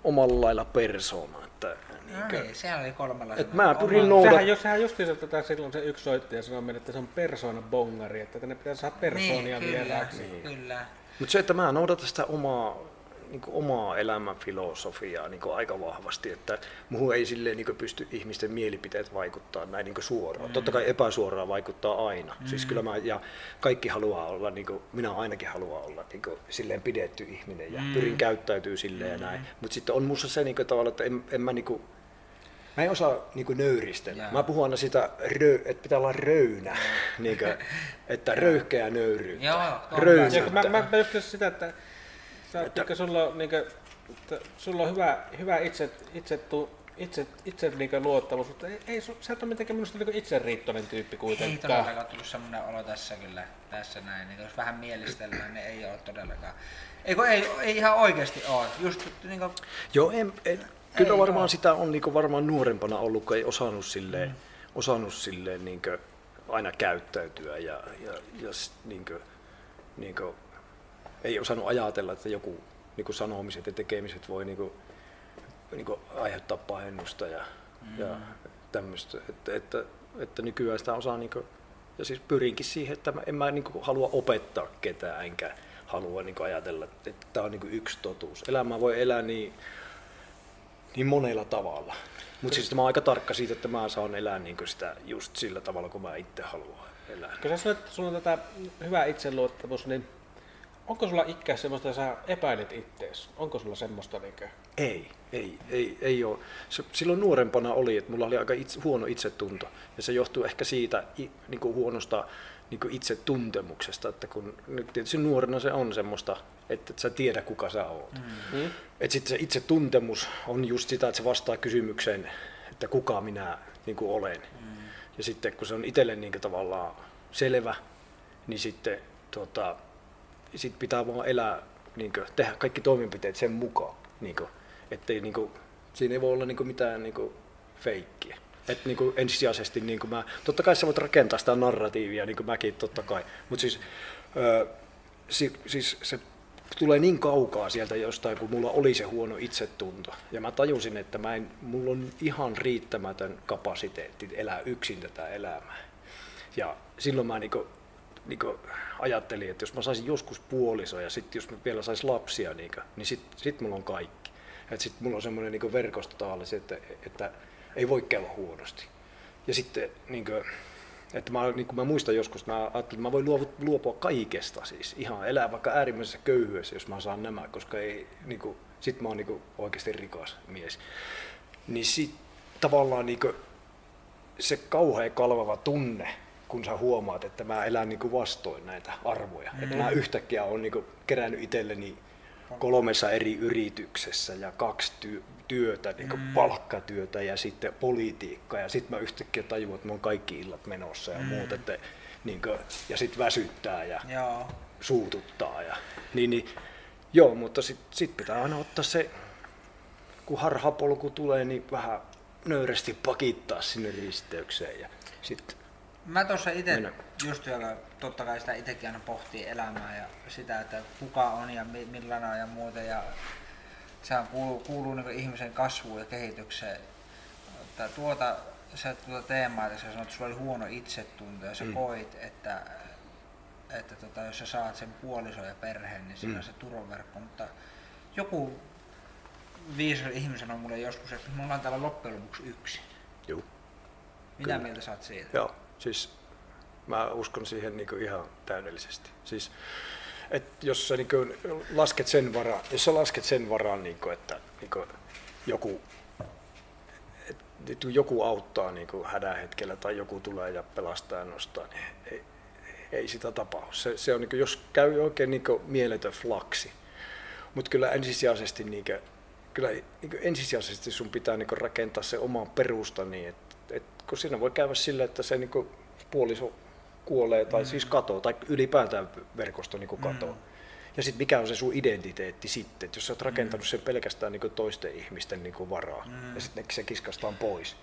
omalla lailla persoona. Että, niin No kuin, niin, siellä oli kolmella. Et sanalla. mä pyrin noudat- Sehän, jos sehän justiinsa tätä silloin se yksi soittaja sanoi meille, että se on persona bongari, että tänne pitää saada persoonia niin, vielä. Kyllä, kyllä. Mutta se, että mä noudatan sitä omaa, niin kuin omaa elämän filosofiaa niin kuin aika vahvasti, että muuhun ei silleen niin kuin pysty ihmisten mielipiteet vaikuttaa näin niin kuin suoraan. Mm. Totta kai epäsuoraan vaikuttaa aina. Mm. Siis kyllä mä, ja kaikki haluaa olla, niin kuin, minä ainakin haluan olla niin kuin, silleen pidetty ihminen ja mm. pyrin käyttäytyy silleen mm. ja näin. Mutta sitten on musta se niin kuin, tavalla, että en, en mä niin kuin, Mä en osaa niin kuin, nöyristellä. Jaa. Mä puhun aina sitä, rö, että pitää olla röynä, niin kuin, että röyhkeä nöyryyttä. Joo, kun mä, mä, mä sitä, että sä, että sulla on, niin että sulla on hyvä, hyvä itse, itse, tu, itse, itse niin luottamus, mutta ei, ei, sä et ole mitenkään minusta niin itseriittoinen tyyppi Ei kuitenkaan. todellakaan tullut semmoinen olo tässä kyllä, tässä näin. Niin jos vähän mielistellään, niin ei ole todellakaan. Ei, kun ei, ei ihan oikeasti ole. Just niin kuin, Joo, en, en, kyllä Ei varmaan oo. sitä on niinku varmaan nuorempana ollut, kun ei osannut silleen, mm. osannut silleen niinku aina käyttäytyä ja, ja, ja s- niinku, niinku, ei osannut ajatella, että joku niinku sanomiset ja tekemiset voi niinku, niinku aiheuttaa pahennusta ja, mm. ja tämmöistä. Että, että, että nykyään sitä osaa niinku, ja siis pyrinkin siihen, että mä, en mä niinku halua opettaa ketään, enkä halua niinku ajatella, että tämä on niinku yksi totuus. Elämää voi elää niin, niin monella tavalla. Mutta siis mä oon aika tarkka siitä, että mä saan elää niinku sitä just sillä tavalla, kun mä itse haluan. elää. Kun sä sanoit, että sulla on tätä hyvä itseluottamus, niin onko sulla ikää semmoista, että sä epäilet ittees? Onko sulla semmoista niinkö? Ei, ei, ei, ei ole. Se, silloin nuorempana oli, että mulla oli aika itse, huono itsetunto. Ja se johtuu ehkä siitä i, niin kuin huonosta niin kuin itsetuntemuksesta, että kun nyt tietysti nuorena se on semmoista, että et sä tiedä kuka sä oot. Mm. Mm? Et sitten se itsetuntemus on just sitä, että se vastaa kysymykseen, että kuka minä niin kuin olen. Mm. Ja sitten kun se on itselle niin kuin tavallaan selvä, niin sitten tota, sit pitää vaan elää, niin kuin, tehdä kaikki toimenpiteet sen mukaan. Niin kuin, ettei, niin kuin, siinä ei voi olla niin kuin, mitään niin kuin, feikkiä. Et niin kuin ensisijaisesti niin kuin mä, totta kai sä voit rakentaa sitä narratiivia, niin kuin mäkin totta kai, mutta siis, si, siis se tulee niin kaukaa sieltä jostain, kun mulla oli se huono itsetunto. Ja mä tajusin, että mä en, mulla on ihan riittämätön kapasiteetti elää yksin tätä elämää. Ja silloin mä niinku, niinku ajattelin, että jos mä saisin joskus puoliso ja sitten jos mä vielä sais lapsia, niinku, niin sit, sit mulla on kaikki. Et sit mulla on semmoinen niinku verkosto taalis, että, että ei voi käydä huonosti. Ja sitten niinku, että mä, niin kuin mä muistan joskus, mä ajattelin, että mä voin luopua, kaikesta siis, ihan elää vaikka äärimmäisessä köyhyydessä, jos mä saan nämä, koska ei, niin kuin, sit mä oon niin kuin, oikeasti rikas mies. Niin sit tavallaan niin kuin, se kauhean kalvava tunne, kun sä huomaat, että mä elän niin kuin vastoin näitä arvoja. Mm. Että mä yhtäkkiä oon niin kuin, kerännyt itselleni kolmessa eri yrityksessä ja kaksi ty- työtä, niin kuin mm. palkkatyötä ja sitten politiikkaa. Ja sitten mä yhtäkkiä tajuan, että mä oon kaikki illat menossa ja mm. muut. Että, niin kuin, ja sitten väsyttää ja Joo. suututtaa. Ja, niin, niin, joo, mutta sitten sit pitää aina ottaa se, kun harhapolku tulee, niin vähän nöyrästi pakittaa sinne risteykseen. Ja sit, Mä tuossa itse just joka totta kai sitä itsekin aina pohtii elämää ja sitä, että kuka on ja mi- millainen on ja muuta. Ja sehän kuuluu, kuuluu niin ihmisen kasvuun ja kehitykseen. Että tuota, se tuota teemaa, että sä sanoit, että sulla oli huono itsetunto ja sä Mm. koit, että, että tota, jos sä saat sen puolison ja perheen, niin siinä Mm. on se turvaverkko. Mutta joku viisas ihminen sanoi mulle joskus, että me ollaan täällä loppujen lopuksi yksin. juu. Mitä Kyllä. mieltä sä oot siitä? Joo, siis mä uskon siihen niin ihan täydellisesti. Siis, et jos sä niin lasket sen varaan, jos sä lasket sen varaan, niin kuin, että niin kuin joku, et, nyt joku auttaa niin kuin hädän hetkellä tai joku tulee ja pelastaa ja nostaa, niin ei, ei sitä tapahdu. Se, se on, niin kuin, jos käy oikein niin kuin mieletön flaksi, mutta kyllä ensisijaisesti, niin kuin, kyllä niin kuin ensisijaisesti sun pitää niin kuin rakentaa se oma perusta niin, että et, kun siinä voi käydä sillä, että se niin kuin puoliso kuolee tai mm. siis katoo, tai ylipäätään verkosto niin katoo. Mm. Ja sitten mikä on se sun identiteetti sitten, että jos sä oot rakentanut sen pelkästään niin toisten ihmisten niin varaa, mm. ja sitten se kiskastaan pois.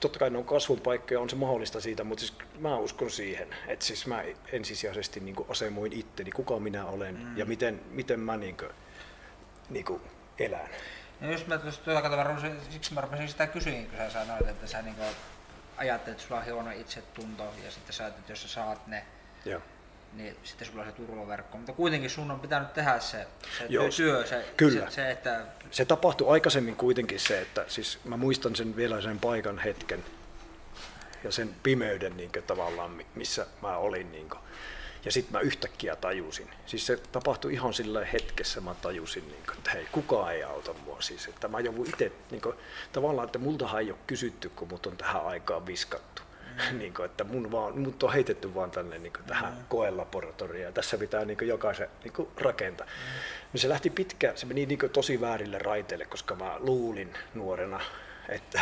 Totta kai ne on kasvun paikkoja, on se mahdollista siitä, mutta siis mä uskon siihen, että siis mä ensisijaisesti niin asemoin itteni, kuka minä olen mm. ja miten, miten mä niin kuin, niin kuin elän. No just mä tuossa rupesin, siksi mä rupesin sitä kysyä, kun sä sanoit, että sä niinku ajattelet, että sulla on huono itsetunto ja sitten sä että jos sä saat ne, Joo. niin sitten sulla on se turvaverkko. Mutta kuitenkin sun on pitänyt tehdä se, se Joo, työ, se, kyllä. Se, se, että Se tapahtui aikaisemmin kuitenkin se, että siis mä muistan sen vielä sen paikan hetken ja sen pimeyden niin tavallaan, mi- missä mä olin. Niin ja sitten mä yhtäkkiä tajusin. Siis se tapahtui ihan sillä hetkessä, mä tajusin, niin kuin, että hei, kukaan ei auta mua. Siis, että mä joudun itse, niin kuin, tavallaan, että multahan ei ole kysytty, kun mut on tähän aikaan viskattu. Mm. niin kuin, että mun vaan, mut on heitetty vaan tänne niin kuin, tähän mm. koelaboratorioon ja tässä pitää niin kuin, jokaisen niin kuin, rakentaa. Mm. No se lähti pitkä, se meni niin kuin, tosi väärille raiteille, koska mä luulin nuorena, että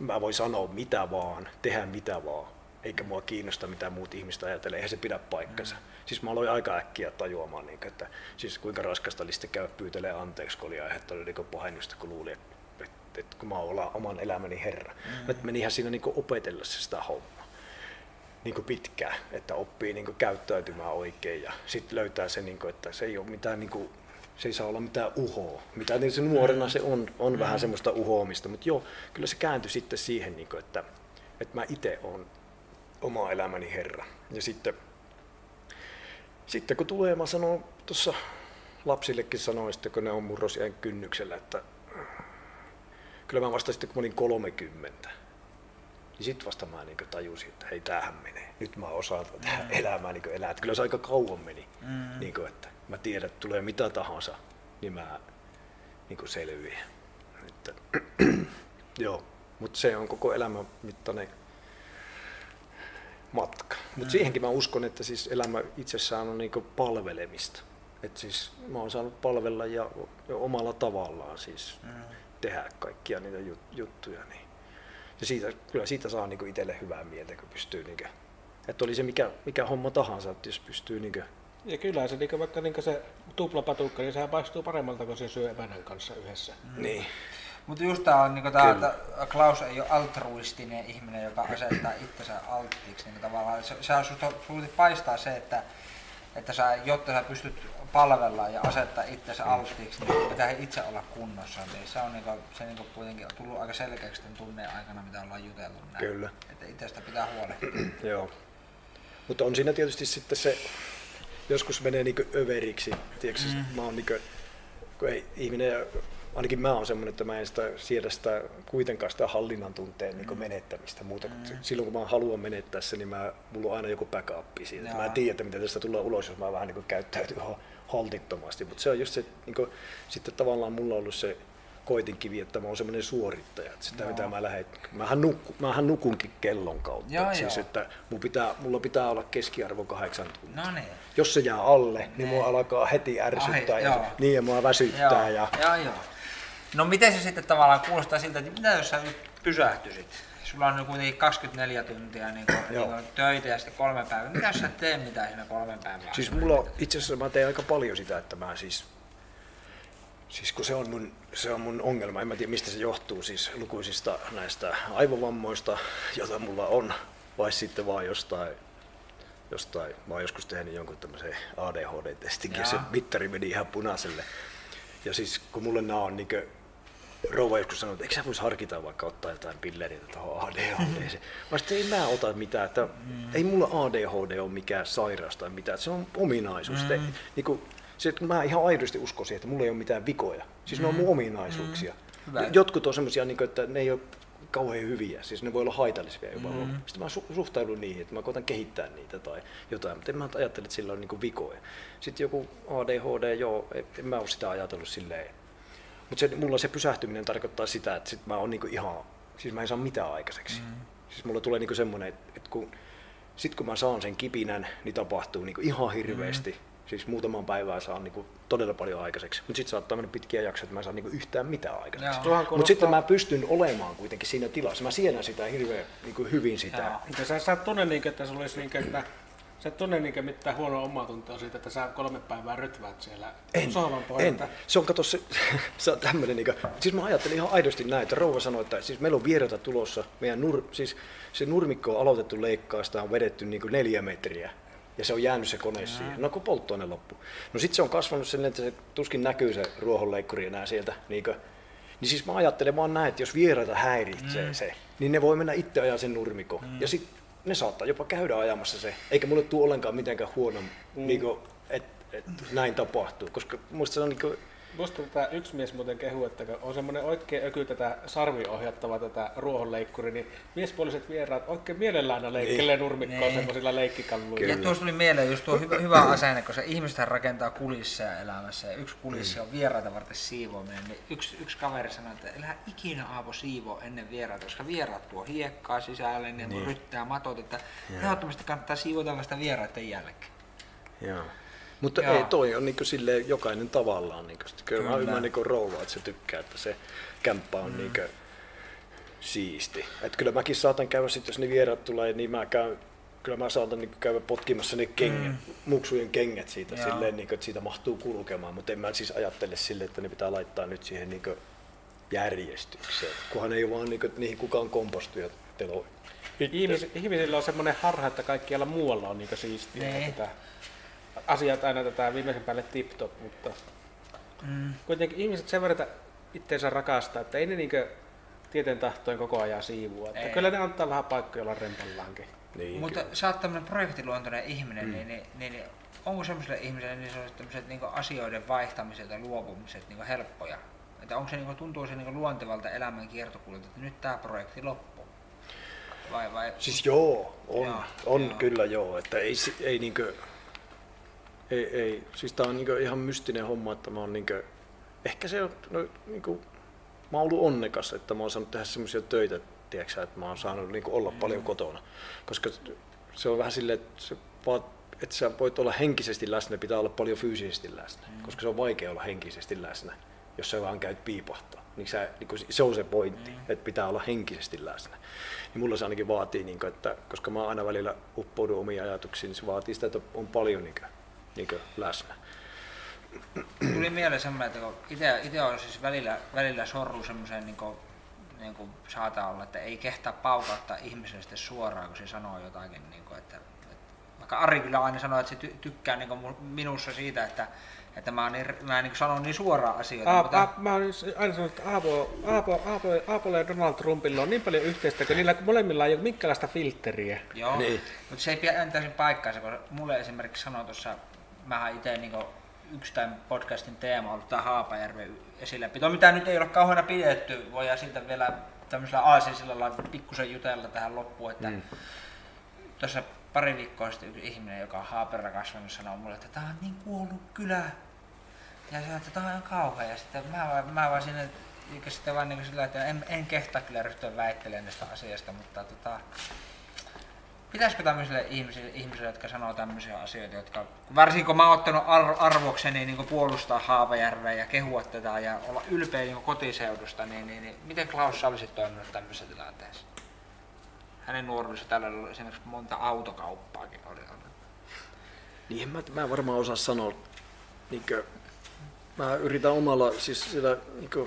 mä voin sanoa mitä vaan, tehdä mitä vaan, eikä mua kiinnosta mitä muut ihmiset ajattelee, eihän se pidä paikkansa. Mm. Siis mä aloin aika äkkiä tajuamaan, niin, että siis kuinka raskasta oli sitten käydä pyytelee anteeksi, kun oli aiheuttanut niin pahennusta, kun luuli, että, että, että kun mä oon oman elämäni herra. Mm. Mä menihän siinä niin opetella se sitä hommaa niin kuin pitkään, että oppii niin kuin käyttäytymään oikein ja sitten löytää se, niin kuin, että se ei ole mitään niin kuin, se ei saa olla mitään uhoa. Mitä niin se nuorena se on, on mm. vähän semmoista uhoamista, mutta joo, kyllä se kääntyi sitten siihen, niin kuin, että, että mä itse olen oma elämäni herra. Ja sitten, sitten kun tulee, mä sanon tuossa lapsillekin sanoin sitten, kun ne on murrosiän kynnyksellä, että kyllä mä vasta sitten, kun mä olin 30. niin sitten vasta mä niin tajusin, että hei, tämähän menee. Nyt mä osaan tätä mm. elämää niin elää. Että kyllä se aika kauan meni, mm. niin kuin, että mä tiedän, että tulee mitä tahansa, niin mä niin selviän. Että, joo, mutta se on koko elämän mittainen matka. Mutta mm. siihenkin mä uskon, että siis elämä itsessään on niinku palvelemista. Et siis mä oon saanut palvella ja, ja omalla tavallaan siis mm. tehdä kaikkia niitä jut, juttuja. Niin. Ja siitä, kyllä siitä saa niinku itselle hyvää mieltä, kun pystyy, niinku, että oli se mikä, mikä homma tahansa, että jos pystyy niinku, ja kyllä se niinku, vaikka niinku se tuplapatukka, niin sehän paistuu paremmalta, kun se syö emännän kanssa yhdessä. Mm. Niin. Mutta just tämä on, niinku tää, että Klaus ei ole altruistinen ihminen, joka asettaa itsensä alttiiksi. Niin tavallaan se, se susta, paistaa se, että, että sä, jotta sä pystyt palvella ja asettaa itsensä alttiiksi, niin pitää itse olla kunnossa. Niin se on niinku, se niinku kuitenkin tullut aika selkeäksi tämän tunneen aikana, mitä ollaan jutellut. Näin. Kyllä. Että itsestä pitää huolehtia. Joo. Mutta on siinä tietysti sitten se, joskus menee niinku överiksi. Tiedätkö, mm. mä oon niinku, kun ei ihminen ainakin mä oon semmoinen, että mä en sitä, siedä sitä kuitenkaan sitä hallinnan tunteen niin menettämistä muuta. Mm. Silloin kun mä haluan menettää se, niin mä, mulla on aina joku backup siitä. Mä en tiedä, että mitä tästä tulee ulos, jos mä vähän niin käyttäytyn holtittomasti. Mutta se on just se, niin kuin, sitten tavallaan mulla on ollut se koitinkivi, että mä oon semmoinen suorittaja. Että sitä, mitä mä lähden, mähän, nukku, mähän nukunkin kellon kautta. Joo, siis, että mulla pitää, mulla pitää olla keskiarvo kahdeksan tuntia. No niin. Jos se jää alle, niin, niin mua alkaa heti ärsyttää Ai, ja, niin ja mua väsyttää. Joo, ja, joo, joo. No miten se sitten tavallaan kuulostaa siltä, että mitä jos sä nyt pysähtyisit? Sulla on kuitenkin 24 tuntia niin kuin, niin kuin töitä ja sitten kolme päivää. Mitä jos sä teet mitään siinä kolmen päivän Siis mulla itse asiassa mä teen aika paljon sitä, että mä siis Siis kun se on, mun, se on mun ongelma, en mä tiedä mistä se johtuu, siis lukuisista näistä aivovammoista, joita mulla on, vai sitten vaan jostain, jostain mä oon joskus tehnyt jonkun tämmöisen ADHD-testin, ja se mittari meni ihan punaiselle. Ja siis kun mulle nämä on niin rouva joskus sanoi, että eikö sä voisi harkita vaikka ottaa jotain pillereitä tuohon ADHD. Mä sitten ei mä ota mitään, että mm. ei mulla ADHD ole mikään sairaus tai mitään, se on ominaisuus. Mm. Että, niin kuin, se, että mä ihan aidosti uskon siihen, että mulla ei ole mitään vikoja. Siis mm. ne on mun mm. ominaisuuksia. Mm. Jotkut on semmoisia, niin että ne ei ole kauhean hyviä, siis ne voi olla haitallisia jopa. Mm. Sitten mä suhtaudun niihin, että mä koitan kehittää niitä tai jotain, mutta en mä ajattele, että sillä on niin vikoja. Sitten joku ADHD, joo, en mä ole sitä ajatellut silleen. Mutta se, mulla se pysähtyminen tarkoittaa sitä, että sit mä oon niinku ihan, siis mä en saa mitään aikaiseksi. Mm. Siis mulla tulee niinku semmoinen, että, että kun, sit kun mä saan sen kipinän, niin tapahtuu niinku ihan hirveästi. Mm Siis muutaman päivää saa niinku todella paljon aikaiseksi, mutta sitten saattaa mennä pitkiä jaksoja, että mä en saa niinku yhtään mitään aikaiseksi. Mutta sitten mä pystyn olemaan kuitenkin siinä tilassa. Mä siedän sitä hirveän niinku hyvin sitä. Ja sä, sä et tunne, niin, että se olisi niin, että Sä et tunne niinkö mitään huonoa omatuntoa siitä, että sä kolme päivää rytväät siellä en, sohvan pohjalta? En. Se on, kato, se, se on tämmönen, niinkö, siis mä ajattelin ihan aidosti näin, että rouva sanoi, että siis meillä on vieraita tulossa, meidän nur, siis se nurmikko on aloitettu leikkaa, sitä on vedetty niin neljä metriä ja se on jäänyt se kone siihen. No kun polttoaine loppu. No sitten se on kasvanut sen, että se tuskin näkyy se ruohonleikkuri enää sieltä. Niinkö? Niin siis mä ajattelen vaan näin, että jos vieraita häiritsee mm. se, niin ne voi mennä itse ajaa sen nurmikon. Mm. Ja sitten ne saattaa jopa käydä ajamassa se. Eikä mulle tule ollenkaan mitenkään huono, mm. niinku, että et näin tapahtuu. Koska musta se on niinku, Musta tätä yksi mies muuten kehu, että on semmoinen oikein öky tätä sarviohjattava tätä ruohonleikkuri, niin miespuoliset vieraat oikein mielellään aina leikkelee niin. nurmikkoa niin. semmoisilla leikkikalluilla. Ja tuossa tuli mieleen just tuo hyvä, hyvä asenne, kun se ihmiset rakentaa kulisseja elämässä ja yksi kulissi mm. on vieraita varten siivoaminen, niin yksi, yksi kaveri sanoi, että elä ikinä Aavo siivo ennen vieraita, koska vieraat tuo hiekkaa sisälle, niin, niin. ryttää matot, että ehdottomasti kannattaa siivota vasta vieraiden jälkeen. Joo. Mutta Joo. ei, toi on niin silleen, jokainen tavallaan. Niin kuin, kyllä, kyllä. mä ymmärrän niin rouva, että se tykkää, että se kämppä on mm. niin kuin, siisti. Et kyllä mäkin saatan käydä sitten, jos ne vieraat tulee, niin mä käyn, kyllä mä saatan niin käydä potkimassa ne kengät, mm. muksujen kengät siitä, silleen, niin kuin, että siitä mahtuu kulkemaan, mutta en mä siis ajattele silleen, että ne pitää laittaa nyt siihen niin kuin, järjestykseen, kunhan ei vaan niin kuin, niihin kukaan kompostuja telo. Ihmis, ihmisillä on semmoinen harha, että kaikkialla muualla on niin siistiä. Nee. Tätä asiat aina tätä viimeisen päälle tip-top, mutta mm. kuitenkin ihmiset sen verran itseensä rakastaa, että ei ne niinkö tieten tahtoin koko ajan siivua. Että kyllä ne antaa vähän paikkoja olla rempallaankin. Niin, mutta kyllä. sä oot tämmöinen projektiluontoinen ihminen, mm. niin, niin, niin, niin onko semmoiselle ihmiselle niin sellaiset niin asioiden vaihtamiset ja luopumiset niin helppoja? Että onko se, niin kuin, tuntuu se niin luontevalta elämän kiertokululta, että nyt tämä projekti loppuu? Vai, vai? Siis joo, on, Joo, on joo. kyllä joo, että ei, ei niinkö, ei, ei, siis tää on niinkö ihan mystinen homma, että mä oon niinkö, ehkä se on, no, niinkö, mä oon ollut onnekas, että mä oon saanut tehdä semmoisia töitä, tiedätkö, että mä oon saanut niinkö olla paljon kotona, koska se on vähän silleen, että se vaat, että sä voit olla henkisesti läsnä, pitää olla paljon fyysisesti läsnä, koska se on vaikea olla henkisesti läsnä, jos sä vaan käyt piipahtaa. Niin sä, niin kun se on se pointti, että pitää olla henkisesti läsnä. Niin mulla se ainakin vaatii, niin kun, että koska mä aina välillä uppoudun omiin ajatuksiin, niin se vaatii sitä, että on paljon niin kun, niin kun läsnä. Tuli mieleen semmoinen, että ite on siis välillä, välillä sorru semmoiseen niin kuin, niin kuin saattaa olla, että ei kehtaa paukauttaa ihmiselle sitten suoraan, kun se sanoo jotakin. Niin kuin, että, että, vaikka Ari kyllä aina sanoo, että se ty, tykkää niin kuin minussa siitä, että, että mä, niin, mä niin kuin sanon niin suoraan asioita. A, mutta, a, mä oon aina sanonut, että Aapo, Aapo, Aapo, Aapolla ja Donald Trumpilla on niin paljon yhteistä, kun niillä molemmilla ei ole minkäänlaista filtteriä. Joo, Niin. niin. mutta se ei pidä täysin paikkaansa, kun mulle esimerkiksi sanoi tuossa, mä itse niin yksi tämän podcastin teema on ollut tämä Haapajärven esilläpito, mitä nyt ei ole kauheana pidetty, voidaan siitä vielä tämmöisellä aasinsillalla pikkusen jutella tähän loppuun, että mm. tuossa pari viikkoa sitten yksi ihminen, joka on Haaperra kasvanut, sanoi mulle, että tämä on niin kuollut kylä. Ja se että tämä on kauhea. Ja sitten mä, vaan- mä vaan sinne sitten vaan niin sillä, että en, en kehtaa kyllä ryhtyä väittelemään tästä asiasta, mutta tota, pitäisikö tämmöisille ihmisille, ihmisille, jotka sanoo tämmöisiä asioita, jotka, varsinkin kun mä oon ottanut ar- arvokseni niin puolustaa Haapajärveä ja kehua tätä ja olla ylpeä niin kotiseudusta, niin, niin, niin, miten Klaus sä olisit toiminut tämmöisessä tilanteessa? Hänen nuoruudessa tällä oli esimerkiksi monta autokauppaakin oli ollut. Niin en mä, mä en varmaan osaa sanoa, niinkö, mä yritän omalla, siis sitä, niinkö,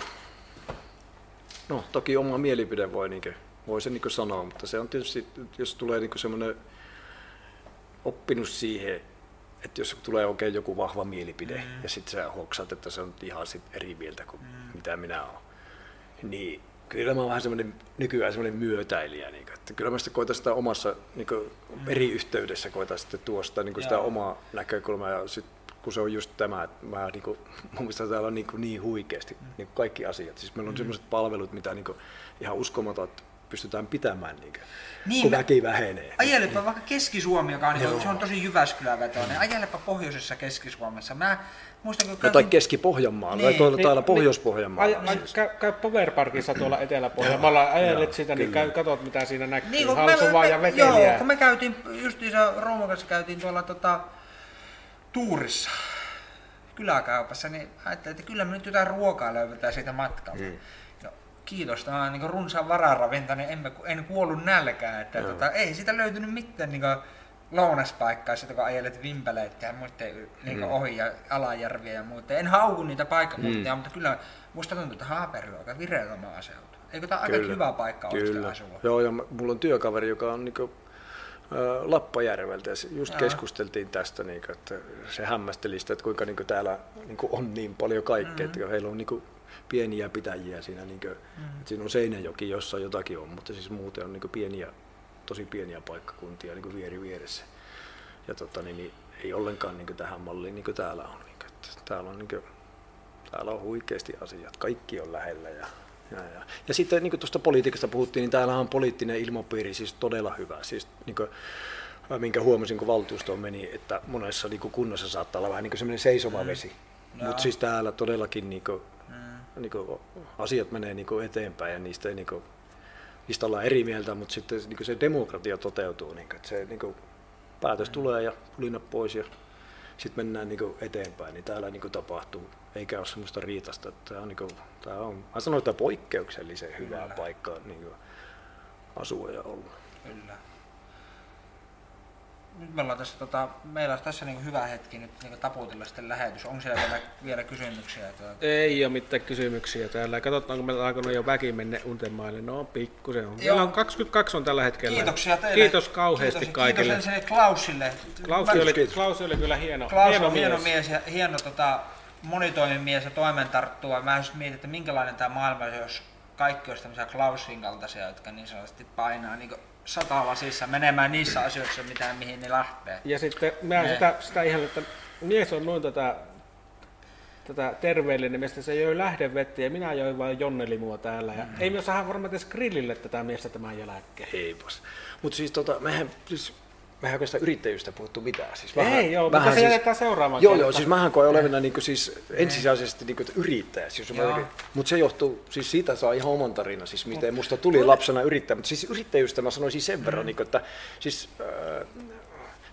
no toki oma mielipide voi, niinkö, voi se niinkö sanoa, mutta se on tietysti, jos tulee niinkö semmoinen oppinut siihen, että jos tulee oikein joku vahva mielipide mm. ja sitten sä hoksat, että se on ihan sit eri mieltä kuin mm. mitä minä olen, niin kyllä mä oon vähän semmoinen nykyään semmoinen myötäilijä, niin että kyllä mä sitten koitan sitä omassa niin eri yhteydessä koitan sitten tuosta niin sitä omaa näkökulmaa ja sit, kun se on just tämä, että mä niin kuin, mun mielestä täällä on niin, kuin niin huikeasti niin kuin kaikki asiat. Siis meillä on mm. sellaiset palvelut, mitä niin kuin, ihan uskomaton, että pystytään pitämään, niin kuin, Niin, kun mä- väki vähenee. Ajelepa vaikka Keski-Suomi, joka on, Joo. niin, se on tosi Jyväskylän vetoinen. Ajelepa pohjoisessa Keski-Suomessa. Mä muistan, kun No, tai käytiin- Keski-Pohjanmaalla, Niin, tai tuolla Niin, täällä niin, Pohjois-Pohjanmaalla. Ai, ai, käy, käy Powerparkissa tuolla Etelä-Pohjanmaalla, ajelet joo, sitä, niin kyllä. käy, katot mitä siinä näkyy. Niin, Niin, Halsuvaa me, ja Joo, veteliä. kun me käytiin, justiinsa Roumon kanssa käytiin tuolla tota, tuurissa, kyläkaupassa, niin ajattelin, että kyllä me nyt jotain ruokaa löydetään siitä matkalta. Mm. Kiitos, tämä on niin runsaan vararavinta, niin en, en kuollut nälkään. Että, tota, ei siitä löytynyt mitään niin lounaspaikkaa, sitten kun ajelet vimpeleitä ja muiden niin mm. ohi ja alajärviä ja muuta. En hauku niitä paikkakuntia, mm. mutta kyllä musta tuntuu, että Haaperry on aika vireillä maaseutu. Eikö tämä aika kiva paikka Kyllä. asua? Joo, ja mulla on työkaveri, joka on niinku, ä, Lappajärveltä, ja just Joo. keskusteltiin tästä, niinku, että se hämmästeli sitä, että kuinka niinku täällä niinku on niin paljon kaikkea, mm-hmm. että heillä on niinku pieniä pitäjiä siinä, niinku, mm-hmm. että siinä on Seinäjoki, jossa jotakin on, mutta siis muuten on niinku pieniä, tosi pieniä paikkakuntia niinku vieri vieressä. Ja tota, niin, niin, ei ollenkaan niinku tähän malliin niin kuin täällä on. Niinku, että täällä on niinku, täällä on huikeasti asiat, kaikki on lähellä. Ja, ja, ja. ja sitten niin kuin tuosta politiikasta puhuttiin, niin täällä on poliittinen ilmapiiri siis todella hyvä. Siis, niin kuin, minkä huomasin, kun valtuustoon meni, että monessa niin kuin kunnassa saattaa olla vähän niin kuin semmoinen seisova vesi. Joo. Mutta siis täällä todellakin niin kuin, niin kuin, asiat menee niin kuin eteenpäin ja niistä, ei, niin kuin, niistä ollaan eri mieltä, mutta sitten niin kuin se demokratia toteutuu. Niin kuin, että se niin kuin, päätös tulee ja pulinat pois ja sitten mennään niin kuin eteenpäin, niin täällä niin kuin tapahtuu, eikä ole semmoista riitasta. Että Tämä on, niin kuin, tämä on, mä sanoin, että poikkeuksellisen hyvää Kyllä. paikkaa niin kuin asua ja olla. Kyllä. Nyt me ollaan tässä, tota, meillä olisi tässä niinku hyvä hetki nyt niinku taputella sitten lähetys. Onko siellä vielä, vielä kysymyksiä? Tuota? Ei ole mitään kysymyksiä täällä. Katsotaan, kun meillä on alkanut jo väki mennä untemaille. No pikkusen on. Meillä on 22 on tällä hetkellä. Kiitoksia teille. Kiitos kauheasti Kiitos, kaikille. Kiitos ensin Klausille. Klausi oli, Kiitos. Klausi oli kyllä hieno, Klaus hieno on hieno mies. mies ja hieno tota, monitoimimies ja toimentarttuva. Mä just mietin, että minkälainen tämä maailma olisi, jos kaikki olisi tämmöisiä Klausin kaltaisia, jotka niin sanotusti painaa niin satalasissa menemään niissä asioissa, mitä, mihin ne lähtee. Ja sitten mä Ne. sitä, sitä ihan, että mies on noin tätä tätä terveellinen miestä, se joi lähdevettä ja minä join vain jonnelimua täällä. Ja mm. ei me saada varmaan edes grillille tätä miestä tämän jälkeen. Eipäs. Mutta siis tota, mehän, siis, mehän oikeastaan yrittäjyystä puhuttu mitään. Siis ei joo, mutta se siis, jätetään seuraamaan. Joo, joo, siis mähän koen olevina niin siis ensisijaisesti niin yrittäjä. Siis, mutta se johtuu, siis siitä saa ihan oman tarina, siis miten musta tuli lapsena yrittäjä. Mutta siis yrittäjyystä mä sanoisin sen verran, mm. niin kuin, että siis, äh,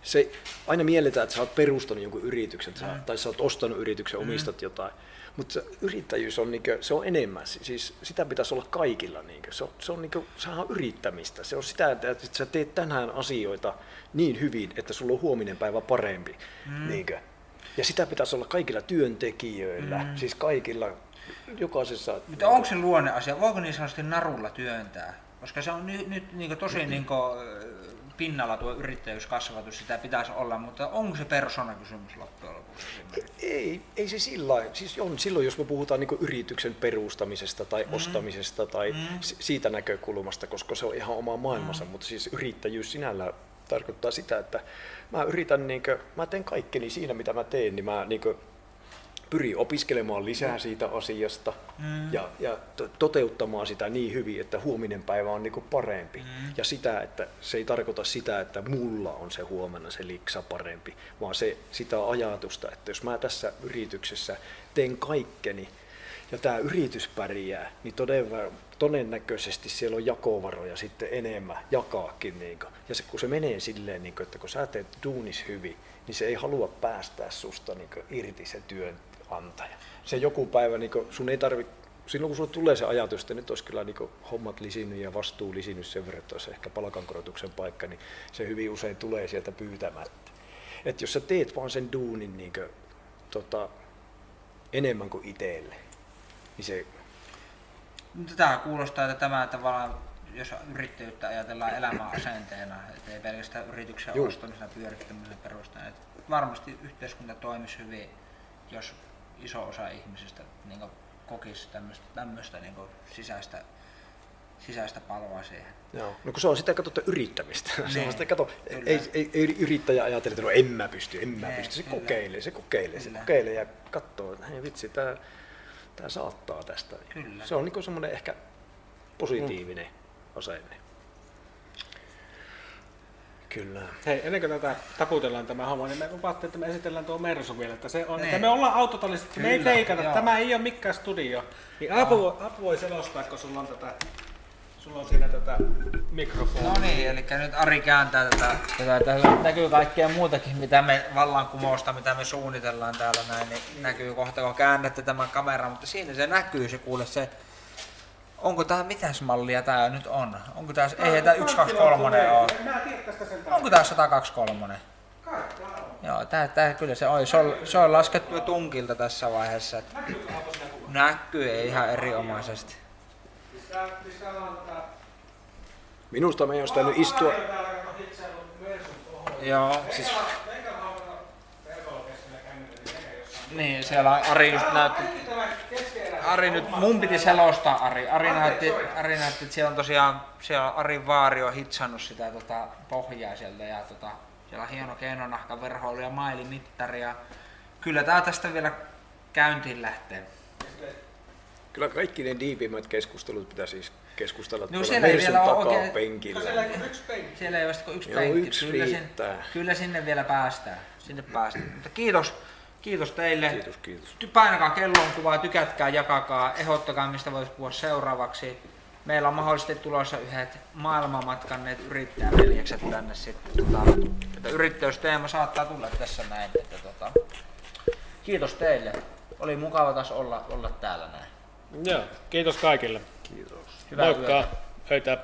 se aina mielletään, että sä oot perustanut jonkun yrityksen, mm. tai sä oot ostanut yrityksen, mm. omistat jotain. Mutta yrittäjyys on, niinkö, se on enemmän, siis sitä pitäisi olla kaikilla. Niinkö. Se on, se on, niinkö, sehän on yrittämistä. Se on sitä, että, sä teet tänään asioita niin hyvin, että sulla on huominen päivä parempi. Mm. Niinkö. Ja sitä pitäisi olla kaikilla työntekijöillä, mm. siis kaikilla, jokaisessa... Mutta onko se luonne asia? Voiko niin sanotusti narulla työntää? Koska se on nyt, nyt niin tosi mm. niin kuin, pinnalla tuo yrittäjyyskasvatus, sitä pitäisi olla, mutta onko se persoonakysymys loppujen lopuksi? Ei, ei se sillä siis on silloin, jos me puhutaan niin yrityksen perustamisesta tai mm. ostamisesta tai mm. siitä näkökulmasta, koska se on ihan oma maailmansa, mm. mutta siis yrittäjyys sinällä tarkoittaa sitä, että mä yritän, niin kuin, mä teen kaikkeni siinä, mitä mä teen, niin mä niin kuin, pyrii opiskelemaan lisää siitä asiasta mm. ja, ja toteuttamaan sitä niin hyvin, että huominen päivä on niinku parempi. Mm. Ja sitä, että se ei tarkoita sitä, että mulla on se huomenna se liksa parempi, vaan se, sitä ajatusta, että jos mä tässä yrityksessä teen kaikkeni ja tämä yritys pärjää, niin todella, todennäköisesti siellä on jakovaroja sitten enemmän jakaakin. Niin ja se, kun se menee silleen, niin kuin, että kun sä teet duunis hyvin, niin se ei halua päästää susta niin irti se työn antaja. Se joku päivä, niin sun ei tarvitse silloin kun sulle tulee se ajatus, että nyt olisi kyllä niin hommat lisinnyt ja vastuu lisinnyt sen verran, että olisi ehkä palkankorotuksen paikka, niin se hyvin usein tulee sieltä pyytämättä. Että jos sä teet vaan sen duunin niin kuin, tota, enemmän kuin itselle, niin se... Tämä kuulostaa, että tämä tavallaan, jos yrittäjyyttä ajatellaan elämän asenteena, että ei pelkästään yrityksen Juh. ostamisena pyörittämisen perusteella, että varmasti yhteiskunta toimisi hyvin, jos iso osa ihmisistä niin kokisi tämmöistä, tämmöistä niin sisäistä, sisäistä paloa siihen. Joo. No kun se on sitä katsottu yrittämistä. Niin. Se on sitä kato, ei, ei, ei, yrittäjä ajatella, että no en mä pysty, en mä pysty. Se kyllä. kokeilee, se kokeilee, kyllä. se kokeilee ja katsoo, että hei vitsi, tämä tää saattaa tästä. Kyllä. Se on niin semmoinen ehkä positiivinen mm. asenne. Kyllä. Hei, ennen kuin tätä taputellaan tämä homma, niin me lupaattiin, että me esitellään tuo Mersu vielä. Että, se on, että niin. me ollaan autotallisesti, me ei feikata, joo. tämä ei ole mikään studio. Niin Apu, Apu voi selostaa, kun sulla on tätä Sulla on siinä tätä mikrofonia. No niin, eli nyt Ari kääntää tätä. tätä täällä näkyy kaikkea muutakin, mitä me vallankumousta, mitä me suunnitellaan täällä näin, niin näkyy kohta, kun käännätte tämän kameran, mutta siinä se näkyy se kuule se Onko tää mitäs mallia tää nyt on? Onko tää, ei tää 123 oo. Onko tää 123? Joo, tää, tää kyllä se on. Se on, se on laskettu jo tunkilta tässä vaiheessa. Että näkyy ei ihan erinomaisesti. Minusta me olisi nyt istua... Joo, siis... Niin, siellä Ari just näytti Ari nyt, mun piti selostaa Ari. Ari näytti, Ari näytti että siellä on tosiaan, siellä Ari Vaari on hitsannut sitä tota, pohjaa sieltä ja tota, siellä on hieno keinonahkaverhoilu ja mailimittari ja kyllä tää tästä vielä käyntiin lähtee. Kyllä kaikki ne diipimmät keskustelut pitää siis keskustella no, siellä ei vielä takaa oikein... penkillä. Siellä ei yksi penkki. Siellä ei vasta yksi Joo, penkki. Yksi kyllä, sinne, kyllä sinne vielä päästään. Sinne päästään. Mutta kiitos Kiitos teille. Kiitos, kiitos. Painakaa kellon kuvaa, tykätkää, jakakaa, ehdottakaa mistä voisi puhua seuraavaksi. Meillä on mahdollisesti tulossa yhdet maailmanmatkanneet yrittäjäveljekset tänne sitten. Tota, että yrittäjyysteema saattaa tulla tässä näin. Että, tota, kiitos teille. Oli mukava taas olla, olla täällä näin. Joo, kiitos kaikille. Kiitos. Hyvää Moikka. Yötä.